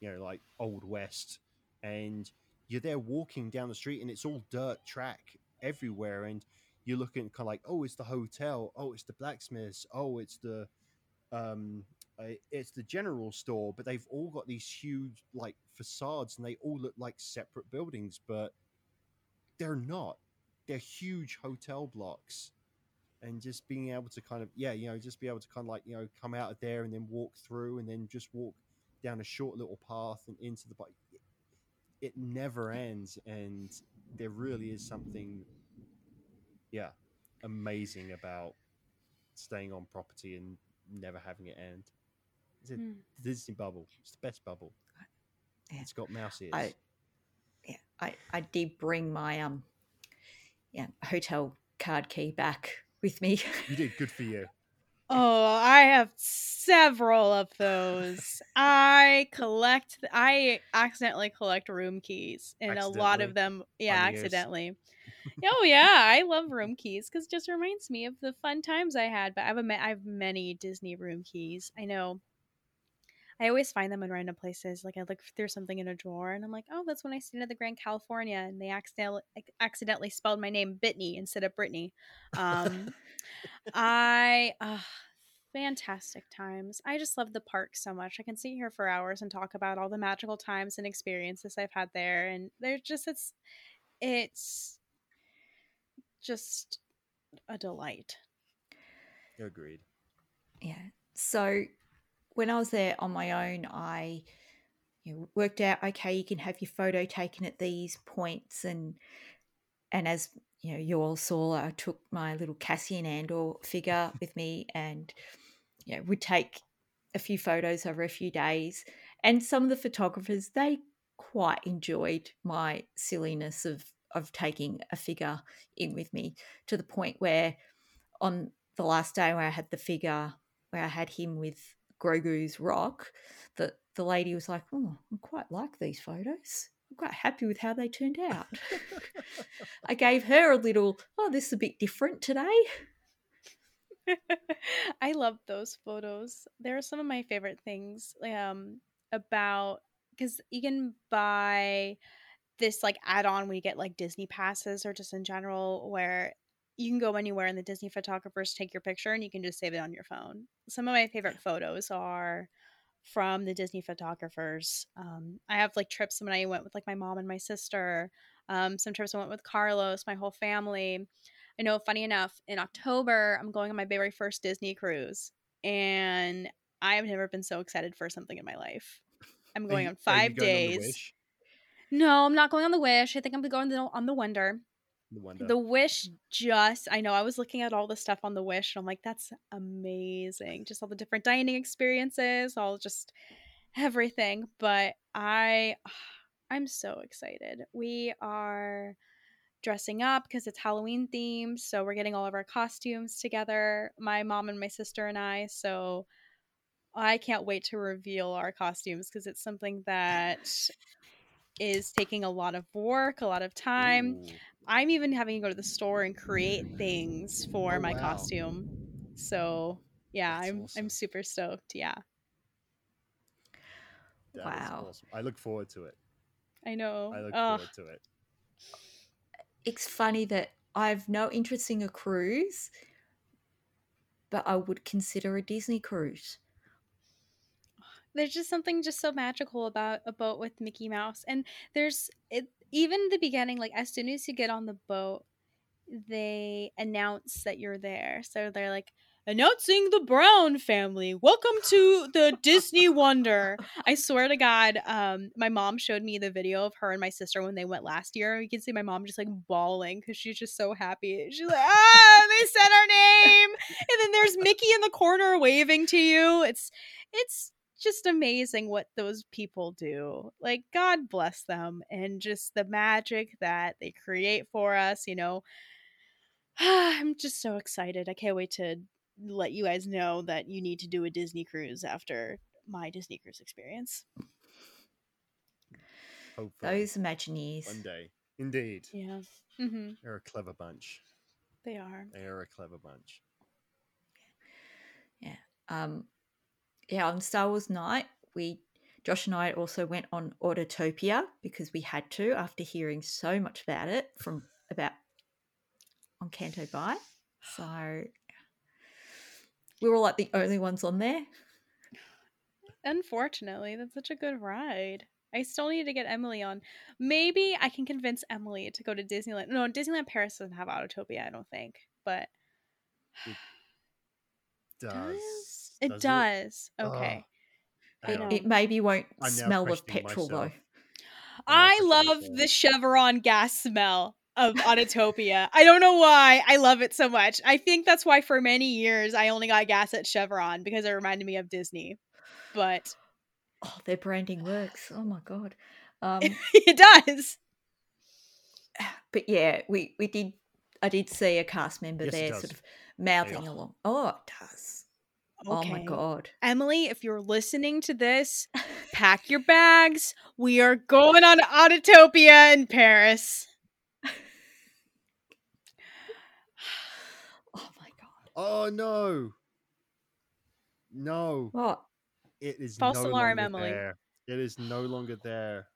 Speaker 3: you know like old west. And you're there walking down the street, and it's all dirt track everywhere, and you're looking kind of like, oh, it's the hotel, oh, it's the blacksmiths, oh, it's the um, it's the general store, but they've all got these huge like facades, and they all look like separate buildings, but they're not. They're huge hotel blocks and just being able to kind of yeah you know just be able to kind of like you know come out of there and then walk through and then just walk down a short little path and into the bike it never ends and there really is something yeah amazing about staying on property and never having it end it's a
Speaker 2: Hmm.
Speaker 3: disney bubble it's the best bubble
Speaker 1: Yeah.
Speaker 3: it's got mouse ears
Speaker 1: I, yeah, I, I did bring my um, yeah, hotel card key back with me.
Speaker 3: you did good for you
Speaker 2: Oh, I have several of those. I collect. I accidentally collect room keys, and a lot of them, yeah, accidentally. oh yeah, I love room keys because it just reminds me of the fun times I had. But I have a, ma- I have many Disney room keys. I know. I always find them in random places. Like I look through something in a drawer, and I'm like, "Oh, that's when I stayed at the Grand California," and they accidentally accidentally spelled my name Bitney instead of Brittany. Um, I uh, fantastic times. I just love the park so much. I can sit here for hours and talk about all the magical times and experiences I've had there, and they're just it's it's just a delight.
Speaker 3: agreed
Speaker 1: Yeah. So when I was there on my own, I you know, worked out okay, you can have your photo taken at these points, and and as you know, you all saw, I took my little Cassian Andor figure with me, and you know, would take a few photos over a few days. And some of the photographers they quite enjoyed my silliness of of taking a figure in with me to the point where on the last day where I had the figure where I had him with Grogu's rock, that the lady was like, "Oh, I quite like these photos. I'm quite happy with how they turned out." I gave her a little, "Oh, this is a bit different today."
Speaker 2: I love those photos. They're some of my favorite things um about because you can buy this like add-on when you get like Disney passes or just in general where you can go anywhere and the Disney photographers take your picture and you can just save it on your phone. Some of my favorite photos are from the Disney photographers. Um, I have like trips when I went with like my mom and my sister. Um, some trips I went with Carlos, my whole family. I know, funny enough, in October, I'm going on my very first Disney cruise. And I have never been so excited for something in my life. I'm going
Speaker 3: you-
Speaker 2: on five
Speaker 3: on
Speaker 2: days.
Speaker 3: Wish?
Speaker 2: no, I'm not going on the Wish. I think I'm going on the, on the Wonder.
Speaker 3: The.
Speaker 2: The Wish just, I know, I was looking at all the stuff on the Wish and I'm like, that's amazing. Just all the different dining experiences, all just everything. But I, I'm so excited. We are dressing up because it's Halloween themed. So we're getting all of our costumes together, my mom and my sister and I. So I can't wait to reveal our costumes because it's something that is taking a lot of work, a lot of time.
Speaker 3: Ooh.
Speaker 2: I'm even having to go to the store and create things for
Speaker 3: Oh,
Speaker 2: my
Speaker 3: wow.
Speaker 2: costume. So yeah,
Speaker 3: That's
Speaker 2: I'm
Speaker 3: awesome.
Speaker 2: I'm super stoked. Yeah,
Speaker 3: That is
Speaker 1: Wow.
Speaker 3: awesome. I look forward to it.
Speaker 2: I know.
Speaker 3: I look
Speaker 2: Ugh.
Speaker 3: forward to it.
Speaker 1: It's funny that I've no interest in a cruise, but I would consider a Disney cruise.
Speaker 2: there's just something just so magical about a boat with Mickey Mouse. And there's it even the beginning, like as soon as you get on the boat, they announce that you're there. So they're like announcing the Brown family. Welcome to the Disney Wonder. I swear to God, um, my mom showed me the video of her and my sister when they went last year. You can see my mom just like bawling because she's just so happy. She's like, ah, they said our name. And then there's Mickey in the corner waving to you. It's it's just amazing what those people do. Like God bless them and just the magic that they create for us, you know. I'm just so excited. I can't wait to let you guys know that you need to do a Disney cruise after my Disney cruise experience.
Speaker 3: Hopefully,
Speaker 1: Those Imagineers.
Speaker 3: one day. Indeed,
Speaker 2: Yeah. Mhm.
Speaker 3: they're a clever bunch.
Speaker 2: They are.
Speaker 3: They are a clever bunch. Yeah.
Speaker 1: Um, yeah, on um, Star Wars night, we Josh and I also went on Autotopia because we had to after hearing so much about it from about on Canto Bight. So we were like the only ones on there.
Speaker 2: Unfortunately, that's such a good ride. I still need to get Emily on. Maybe I can convince Emily to go to Disneyland. No, Disneyland Paris doesn't have Autotopia, I don't think. But
Speaker 3: Does
Speaker 2: it
Speaker 3: does
Speaker 2: does. Okay.
Speaker 3: I
Speaker 1: It, it maybe won't
Speaker 3: I'm
Speaker 1: smell of petrol
Speaker 3: myself.
Speaker 1: though.
Speaker 2: I love the Chevron gas smell of Autotopia. I don't know why. I love it so much. I think that's why for many years I only got gas at Chevron because it reminded me of Disney. But
Speaker 1: Oh, their branding works. Oh my god. Um,
Speaker 2: it does.
Speaker 1: but yeah, we we did. I did see a cast member
Speaker 3: Yes,
Speaker 1: there, sort of mouthing
Speaker 3: Yeah.
Speaker 1: along. Oh, it does. Oh my god.
Speaker 2: Emily, if you're listening to this, pack your bags. We are going on Autotopia in Paris.
Speaker 1: Oh my god.
Speaker 3: Oh no. No,
Speaker 1: What?
Speaker 3: it is
Speaker 2: False
Speaker 3: no
Speaker 2: alarm,
Speaker 3: longer
Speaker 2: Emily.
Speaker 3: there. It is no longer there.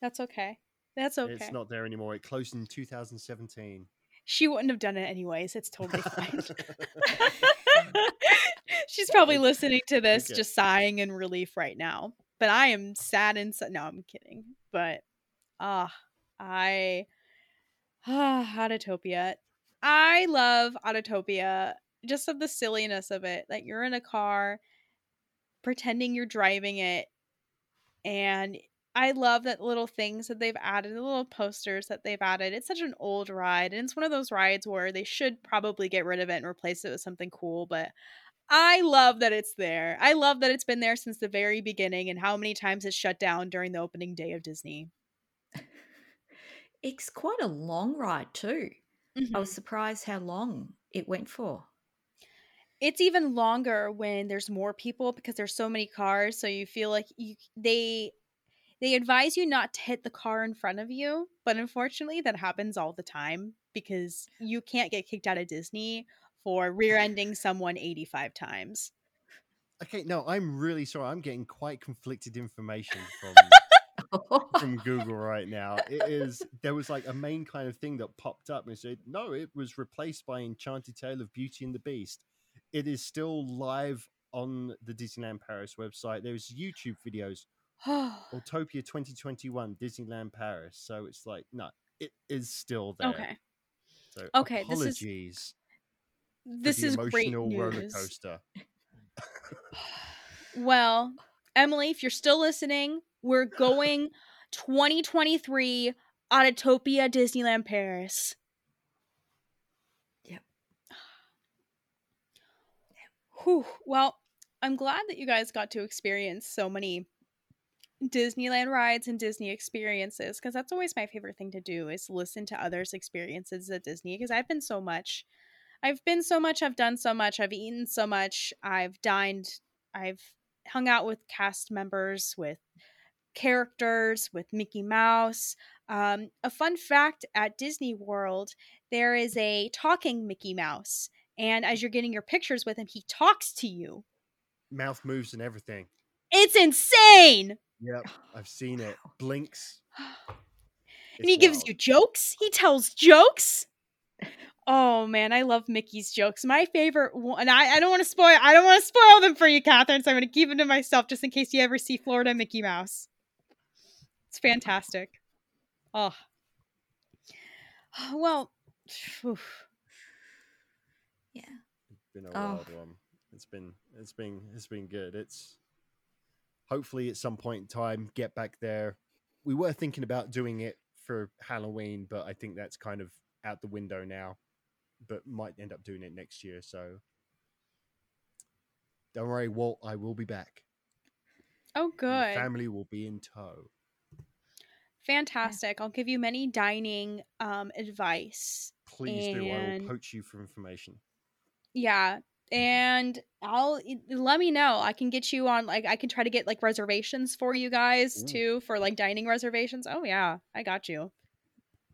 Speaker 2: That's okay. That's okay.
Speaker 3: It's not there anymore. It closed in 2017.
Speaker 2: She wouldn't have done it anyways. It's totally fine. She's probably listening to this,
Speaker 3: Okay.
Speaker 2: just sighing in relief right now. But I am sad and sad. No, I'm kidding. But ah, I ah, Autotopia. I love Autotopia. Just of the silliness of it. That you're in a car, pretending you're driving it, and I love that little things that they've added, the little posters that they've added. It's such an old ride, and it's one of those rides where they should probably get rid of it and replace it with something cool. But I love that it's there. I love that it's been there since the very beginning, and how many times it's shut down during the opening day of Disney.
Speaker 1: It's quite a long ride too. I
Speaker 2: Mhm.
Speaker 1: was surprised how long it went for.
Speaker 2: It's even longer when there's more people because there's so many cars. So you feel like you they they advise you not to hit the car in front of you, but unfortunately that happens all the time because you can't get kicked out of Disney for rear-ending someone 85 times.
Speaker 3: Okay, no, I'm really sorry. I'm getting quite conflicted information from from Google right now. It is there was like a main kind of thing that popped up and said, no, it was replaced by Enchanted Tale of Beauty and the Beast. It is still live on the Disneyland Paris website. There's YouTube videos, Autopia 2021, Disneyland Paris. So it's like, no, it is still there.
Speaker 2: okay.
Speaker 3: So
Speaker 2: Okay, this is-
Speaker 3: apologies
Speaker 2: This
Speaker 3: the
Speaker 2: is great
Speaker 3: roller
Speaker 2: news.
Speaker 3: coaster.
Speaker 2: Well, Emily, if you're still listening, we're going 2023 Autotopia Disneyland Paris.
Speaker 1: Yep.
Speaker 2: Whew. Well, I'm glad that you guys got to experience so many Disneyland rides and Disney experiences because that's always my favorite thing to do is listen to others' experiences at Disney because I've been so much. I've been so much, I've done so much, I've eaten so much, I've dined, I've hung out with cast members, with characters, with Mickey Mouse. Um, a fun fact at Disney World, there is a talking Mickey Mouse. And as you're getting your pictures with him, he talks to you.
Speaker 3: Mouth moves and everything.
Speaker 2: It's insane.
Speaker 3: Yep, I've seen it. Blinks.
Speaker 2: and he gives you jokes. He tells jokes. Oh man, I love Mickey's jokes. My favorite one, and I, I don't want to spoil. I don't want to spoil them for you, Catherine. So I'm going to keep them to myself, just in case you ever see Florida Mickey Mouse. It's fantastic. Oh, well, phew.
Speaker 1: yeah.
Speaker 3: It's been a
Speaker 1: Oh.
Speaker 3: wild one. It's been it's been it's been good. It's hopefully at some point in time get back there. We were thinking about doing it for Halloween, but I think that's kind of out the window now. But might end up doing it next year. So don't worry, Walt. I will be back.
Speaker 2: oh,
Speaker 3: and
Speaker 2: good.
Speaker 3: family will be in tow.
Speaker 2: Fantastic. I'll give you many dining um, advice.
Speaker 3: Please do. I will poach you for information.
Speaker 2: Yeah. And I'll let me know. I can get you on like I can try to get like reservations for you guys
Speaker 3: Ooh.
Speaker 2: too for like dining reservations. Oh yeah, I got you.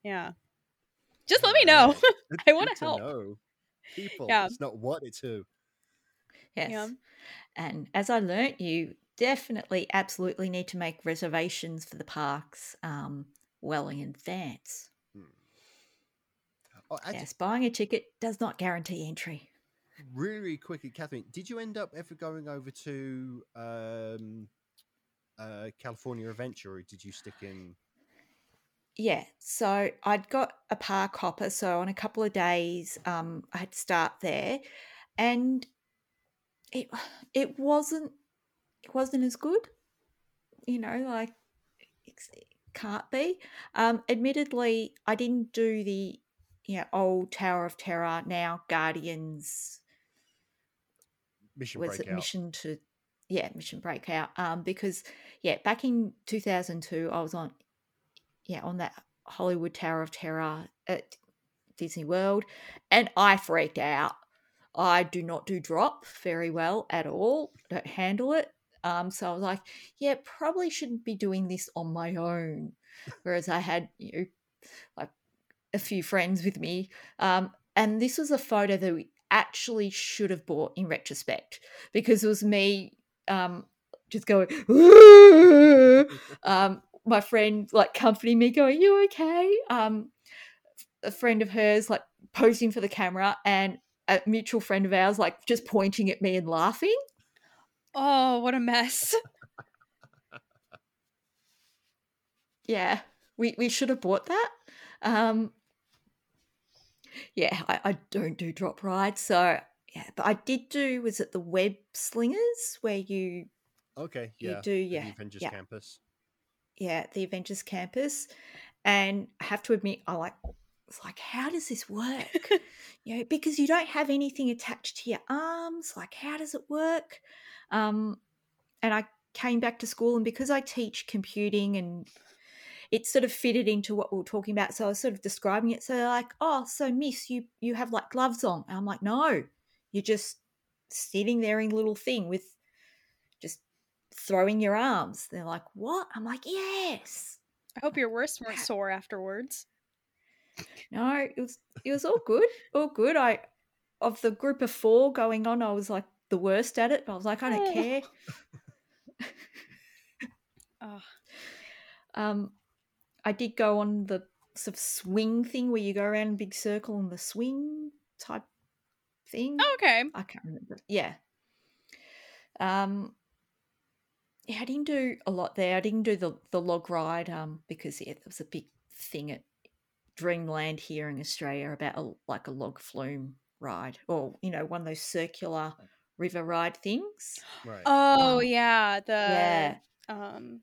Speaker 2: Yeah. Just let me know.
Speaker 3: Alright.
Speaker 2: I wanna
Speaker 3: good to
Speaker 2: help.
Speaker 3: know. People.
Speaker 2: Yeah.
Speaker 3: It's not what it's who.
Speaker 1: Yes.
Speaker 2: Yeah.
Speaker 1: And as I learnt, you definitely, absolutely need to make reservations for the parks um, well in advance.
Speaker 3: Oh, I-
Speaker 1: Yes, buying a ticket does not guarantee entry.
Speaker 3: really quickly, Catherine, did you end up ever going over to um, uh, California Adventure, or did you stick in?
Speaker 1: Yeah, so I'd got a park hopper, so on a couple of days, um, I had to start there, and it it wasn't it wasn't as good, you know, like it can't be. Um, admittedly, I didn't do the you know old Tower of Terror now Guardians
Speaker 3: Mission
Speaker 1: was it mission to yeah mission breakout um because yeah back in 2002 i was on yeah on that hollywood tower of terror at disney world and i freaked out. I do not do drop very well at all don't handle it. Um so i was like yeah probably shouldn't be doing this on my own. Whereas i had you know like a few friends with me. Um and this was a photo that we actually should have bought in retrospect because it was me um just going um my friend like comforting me going you okay um a friend of hers like posing for the camera and a mutual friend of ours like just pointing at me and laughing
Speaker 2: Oh, what a mess.
Speaker 1: yeah we we should have bought that um yeah I, I don't do drop rides so yeah but i did do was it the web slingers where you
Speaker 3: Okay, yeah
Speaker 1: You
Speaker 3: do,
Speaker 1: yeah,
Speaker 3: Avengers
Speaker 1: yeah.
Speaker 3: Campus.
Speaker 1: Yeah, the Avengers campus. And I have to admit, I like it's like, how does this work? you know, because you don't have anything attached to your arms. Like, how does it work? Um, and I came back to school, and because I teach computing and it sort of fitted into what we were talking about. So I was sort of describing it. So they're like, oh, so miss, you you have like gloves on. And I'm like, no, you're just sitting there in a little thing with throwing your arms. They're like, what? I'm like, yes.
Speaker 2: I hope your wrists weren't sore afterwards.
Speaker 1: No, it was it was all good, all good. I of the group of four going on, I was like the worst at it. But I was like, I don't
Speaker 2: Oh.
Speaker 1: care.
Speaker 2: Ugh.
Speaker 1: Um, I did go on the sort of swing thing where you go around in a big circle on the swing type thing.
Speaker 2: Oh, okay.
Speaker 1: I can't remember. Yeah. Um. Yeah, I didn't do a lot there. I didn't do the the log ride um because yeah, there was a big thing at Dreamland here in Australia about a, like a log flume ride or you know one of those circular river ride things.
Speaker 3: Right.
Speaker 2: Oh
Speaker 1: Um,
Speaker 2: yeah, the
Speaker 1: yeah,
Speaker 2: um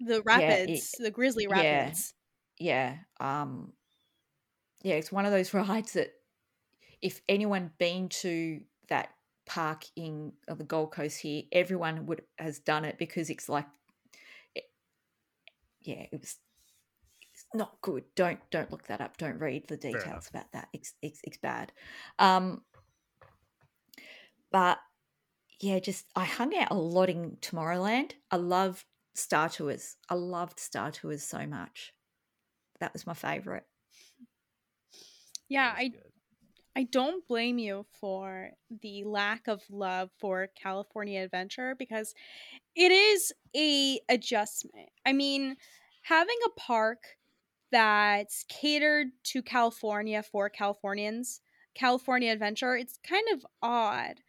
Speaker 2: the
Speaker 1: it-
Speaker 2: rapids, the grizzly
Speaker 1: yeah.
Speaker 2: rapids.
Speaker 1: yeah. Um, yeah, it's one of those rides that if anyone been to that park in uh, the Gold Coast here, everyone would has done it because it's like, it, yeah, it was. It's not good. Don't don't look that up. Don't read the details about that. It's it's, it's bad. Um, but yeah, just I hung out a lot in Tomorrowland. I loved Star Tours. I loved Star Tours so much. That was my favorite.
Speaker 2: Yeah,
Speaker 3: was
Speaker 2: I
Speaker 3: good.
Speaker 2: I don't blame you for the lack of love for California Adventure because it is a adjustment. I mean, having a park that's catered to California for Californians, California Adventure, it's kind of odd.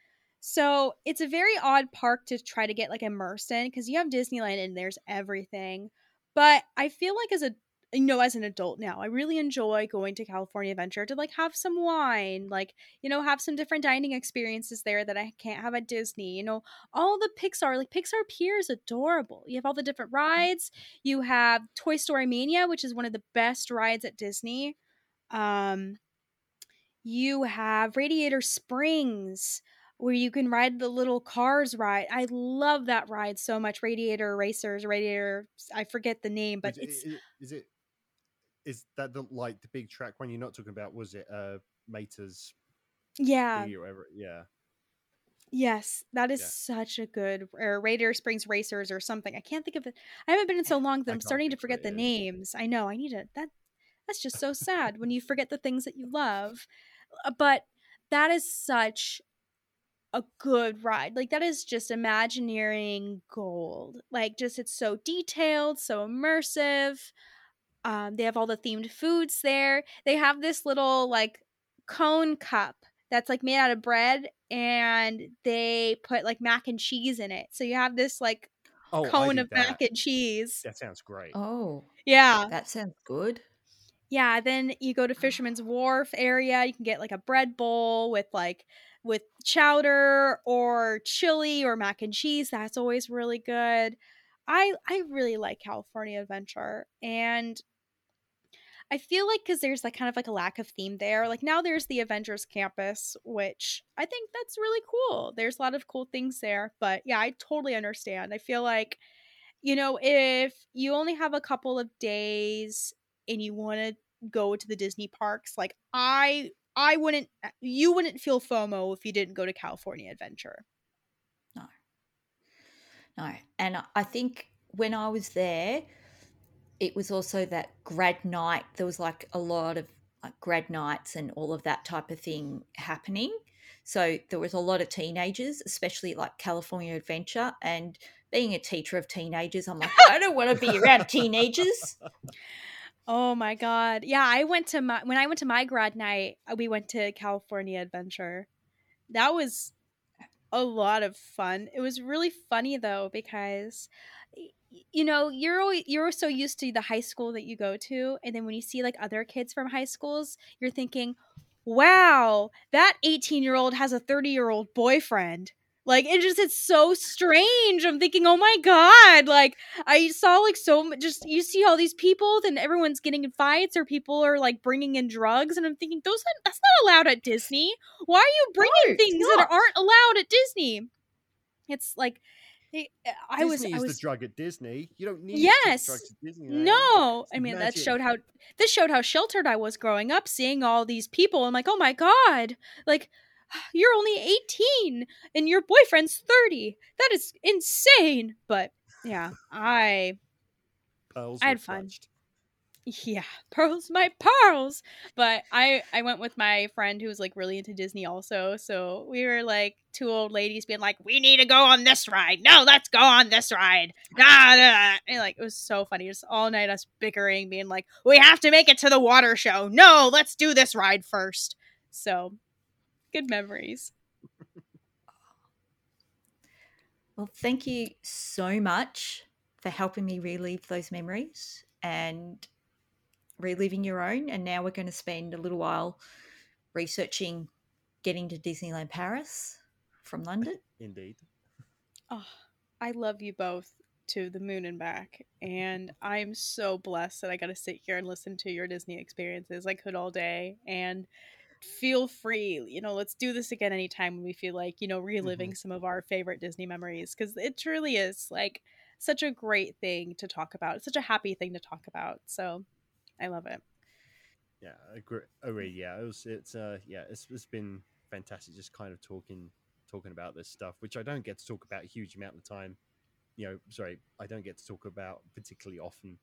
Speaker 2: So, it's a very odd park to try to get like immersed in because you have Disneyland and there's everything. But I feel like as a you know, as an adult now, I really enjoy going to California Adventure to like have some wine, like, you know, have some different dining experiences there that I can't have at Disney. You know, all the Pixar, like Pixar Pier is adorable. You have all the different rides. You have Toy Story Mania, which is one of the best rides at Disney. Um, you have Radiator Springs, where you can ride the little cars ride. I love that ride so much. Radiator Racers, Radiator, I forget the name, but
Speaker 3: Which-
Speaker 2: it's
Speaker 3: i- i- is it is that the like the big track one you're not talking about? Was it uh Mater's
Speaker 2: yeah?
Speaker 3: Yeah.
Speaker 2: yes, that is
Speaker 3: Yeah.
Speaker 2: such a good or Radiator Springs Racers or something. I can't think of it. I haven't been in so long that I'm starting to forget the
Speaker 3: it is.
Speaker 2: names. I know I need to that. That's just so sad when you forget the things that you love. Uh, But that is such a good ride. Like that is just Imagineering gold. Like just it's so detailed, so immersive. Um, they have all the themed foods there. They have this little like cone cup that's like made out of bread and they put like mac and cheese in it. So you have this like
Speaker 3: Oh,
Speaker 2: cone
Speaker 3: did
Speaker 2: of mac and cheese.
Speaker 3: That sounds great.
Speaker 1: Oh,
Speaker 2: Yeah.
Speaker 1: that sounds good.
Speaker 2: Yeah, then you go to Fisherman's Wharf area. You can get like a bread bowl with like with chowder or chili or mac and cheese. That's always really good. I I really like California Adventure and I feel like cuz there's like kind of like a lack of theme there. Like now there's the Avengers campus, which I think that's really cool. There's a lot of cool things there, but yeah, I totally understand. I feel like you know, if you only have a couple of days and you want to go to the Disney parks, like I I wouldn't uh, you wouldn't feel FOMO if you didn't go to California Adventure.
Speaker 1: No. No. And I think when I was there, it was also that grad night. There was like a lot of like grad nights and all of that type of thing happening. So there was a lot of teenagers, especially like California Adventure. And being a teacher of teenagers, I'm like, I don't want to be around teenagers.
Speaker 2: Oh my god. Yeah, I went to my when I went to my grad night, uh, we went to California Adventure. That was a lot of fun. It was really funny though because you know, you're always, you're so used to the high school that you go to and then when you see like other kids from high schools, you're thinking, "Wow, that 18-year-old has a 30-year-old boyfriend." Like it just it's so strange. I'm thinking, "Oh my god, like I saw like so. Just you see all these people, then everyone's getting in fights, or people are like bringing in drugs, and I'm thinking those are that's not allowed at Disney. Why are you bringing
Speaker 1: No,
Speaker 2: things that aren't allowed at Disney? It's like Eh, I was,
Speaker 3: Disney
Speaker 2: I was
Speaker 3: the drug at Disney. You don't need
Speaker 2: Yes.
Speaker 3: drugs at Disney.
Speaker 2: no. I mean, that showed how this showed how sheltered I was growing up, seeing all these people. I'm like, oh my god, like you're only 18 and your boyfriend's 30. That is insane. But yeah, I
Speaker 3: Pearls
Speaker 2: I had fun.
Speaker 3: clutched.
Speaker 2: Yeah pearls my pearls! But i i went with my friend who was like really into disney also so we were like two old ladies being like we need to go on this ride! No let's go on this ride! Ah. and like it was so funny just all night us bickering being like we have to make it to the water show! No let's do this ride first! So good memories.
Speaker 1: Well, thank you so much for helping me relive those memories and reliving your own. And now we're going to spend a little while researching getting to Disneyland Paris from London.
Speaker 3: Indeed.
Speaker 2: Oh, I love you both to the moon and back. And I'm so blessed that I got to sit here and listen to your Disney experiences. I could all day. And feel free, you know, let's do this again anytime when we feel like, you know, reliving mm-hmm. some of our favorite Disney memories. Because it truly is like such a great thing to talk about. It's such a happy thing to talk about. So I love it.
Speaker 3: Yeah, I agree. agree. Yeah, it was. It's. Uh. Yeah, it's. It's been fantastic. Just kind of talking, talking about this stuff, which I don't get to talk about a huge amount of the time. You know, sorry, I don't get to talk about particularly often.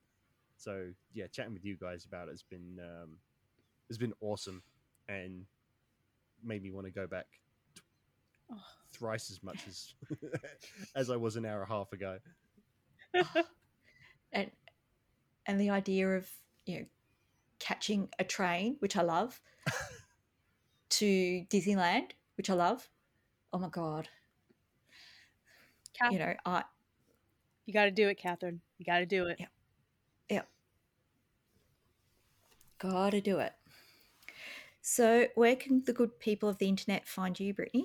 Speaker 3: So yeah, chatting with you guys about it has been um, has been awesome, and made me want to go back t-
Speaker 2: Oh.
Speaker 3: thrice as much as as I was an hour and a half ago.
Speaker 1: and and the idea of you know catching a train which i love to disneyland which i love oh my god
Speaker 2: Kath-
Speaker 1: you know i
Speaker 2: You got to do it, Catherine. You got to do it.
Speaker 1: Yeah. Yeah. gotta do it so where can the good people of the internet find you brittany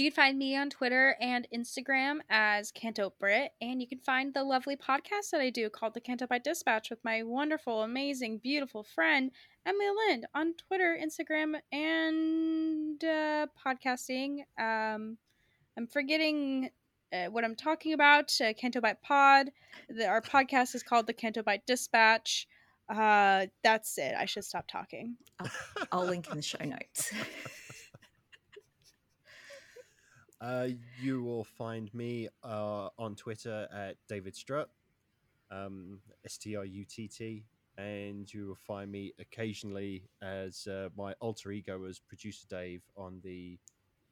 Speaker 2: You can find me on Twitter and Instagram as Canto Brit, and you can find the lovely podcast that I do called the Canto Bight Dispatch with my wonderful, amazing, beautiful friend Emily Lind on Twitter, Instagram, and uh, podcasting. Um, I'm forgetting uh, what I'm talking about. Uh, Canto Bight Pod. The, our podcast is called the Canto Bight Dispatch. Uh, that's it. I should stop talking.
Speaker 1: i'll link in the show notes
Speaker 3: Uh, you will find me uh, on Twitter at David Strutt, um, S T R U T T, and you will find me occasionally as uh, my alter ego as producer Dave on the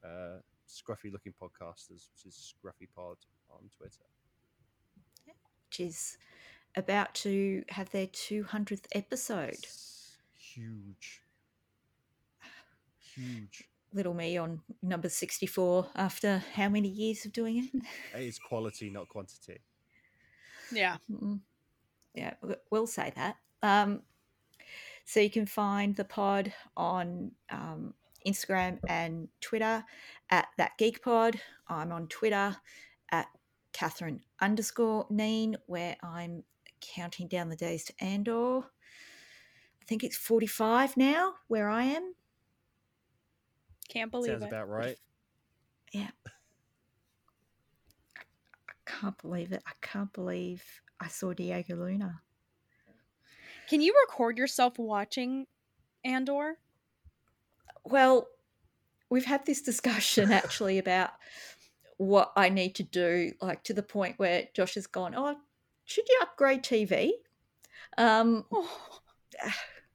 Speaker 3: uh, scruffy looking podcasters, which is Scruffy Pod on Twitter.
Speaker 1: which is about to have their 200th episode.
Speaker 3: It's huge. Huge.
Speaker 1: Little me on number 64 after how many years of doing it?
Speaker 3: It is quality, not quantity.
Speaker 2: Yeah.
Speaker 1: Mm. Yeah, we'll say that. Um, so you can find the pod on um, Instagram and Twitter at that geek pod. I'm on Twitter at Catherine underscore Neen, where I'm counting down the days to Andor. I think it's 45 now where I am.
Speaker 2: Can't believe
Speaker 3: Sounds
Speaker 2: it.
Speaker 3: about right. Yeah.
Speaker 1: I can't believe it. I can't believe I saw Diego Luna.
Speaker 2: Can you record yourself watching Andor?
Speaker 1: Well, we've had this discussion actually about what I need to do, like to the point where Josh has gone, Oh, should you upgrade TV? Um,
Speaker 2: Oh,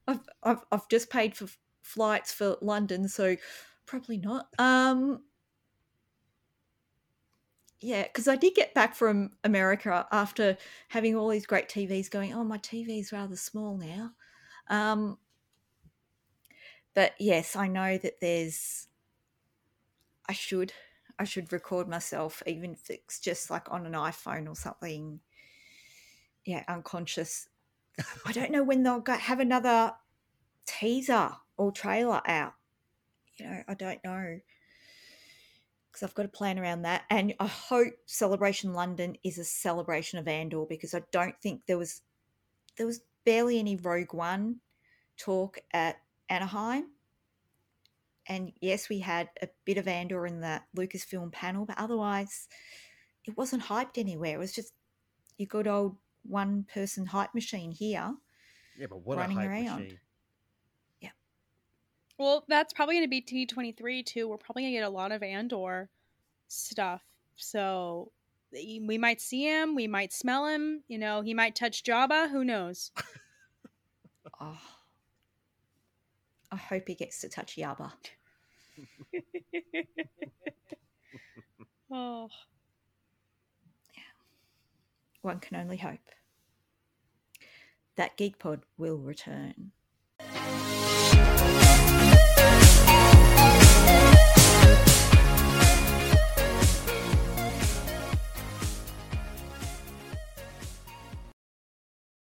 Speaker 1: I've, I've, I've just paid for flights for London, so probably not. Um, yeah, because I did get back from America after having all these great TVs going, oh, my TV is rather small now. Um, but yes, I know that there's, I should, I should record myself, even if it's just like on an iPhone or something. Yeah, unconscious. I don't know when they'll go, have another teaser or trailer out. You know, I don't know because I've got a plan around that. And I hope Celebration London is a celebration of Andor because I don't think there was there was barely any Rogue One talk at Anaheim. And yes, we had a bit of Andor in the Lucasfilm panel, but otherwise it wasn't hyped anywhere. It was just your good old one person hype machine here.
Speaker 3: Yeah, but what
Speaker 1: Running
Speaker 3: a hype
Speaker 1: around.
Speaker 3: machine.
Speaker 2: Well, that's probably going to be D23 too. We're probably going to get a lot of Andor stuff. So we might see him, we might smell him, you know, he might touch Jabba, who knows?
Speaker 1: Oh, I hope he gets to touch Jabba.
Speaker 2: oh.
Speaker 1: One can only hope. That Geek Pod will return.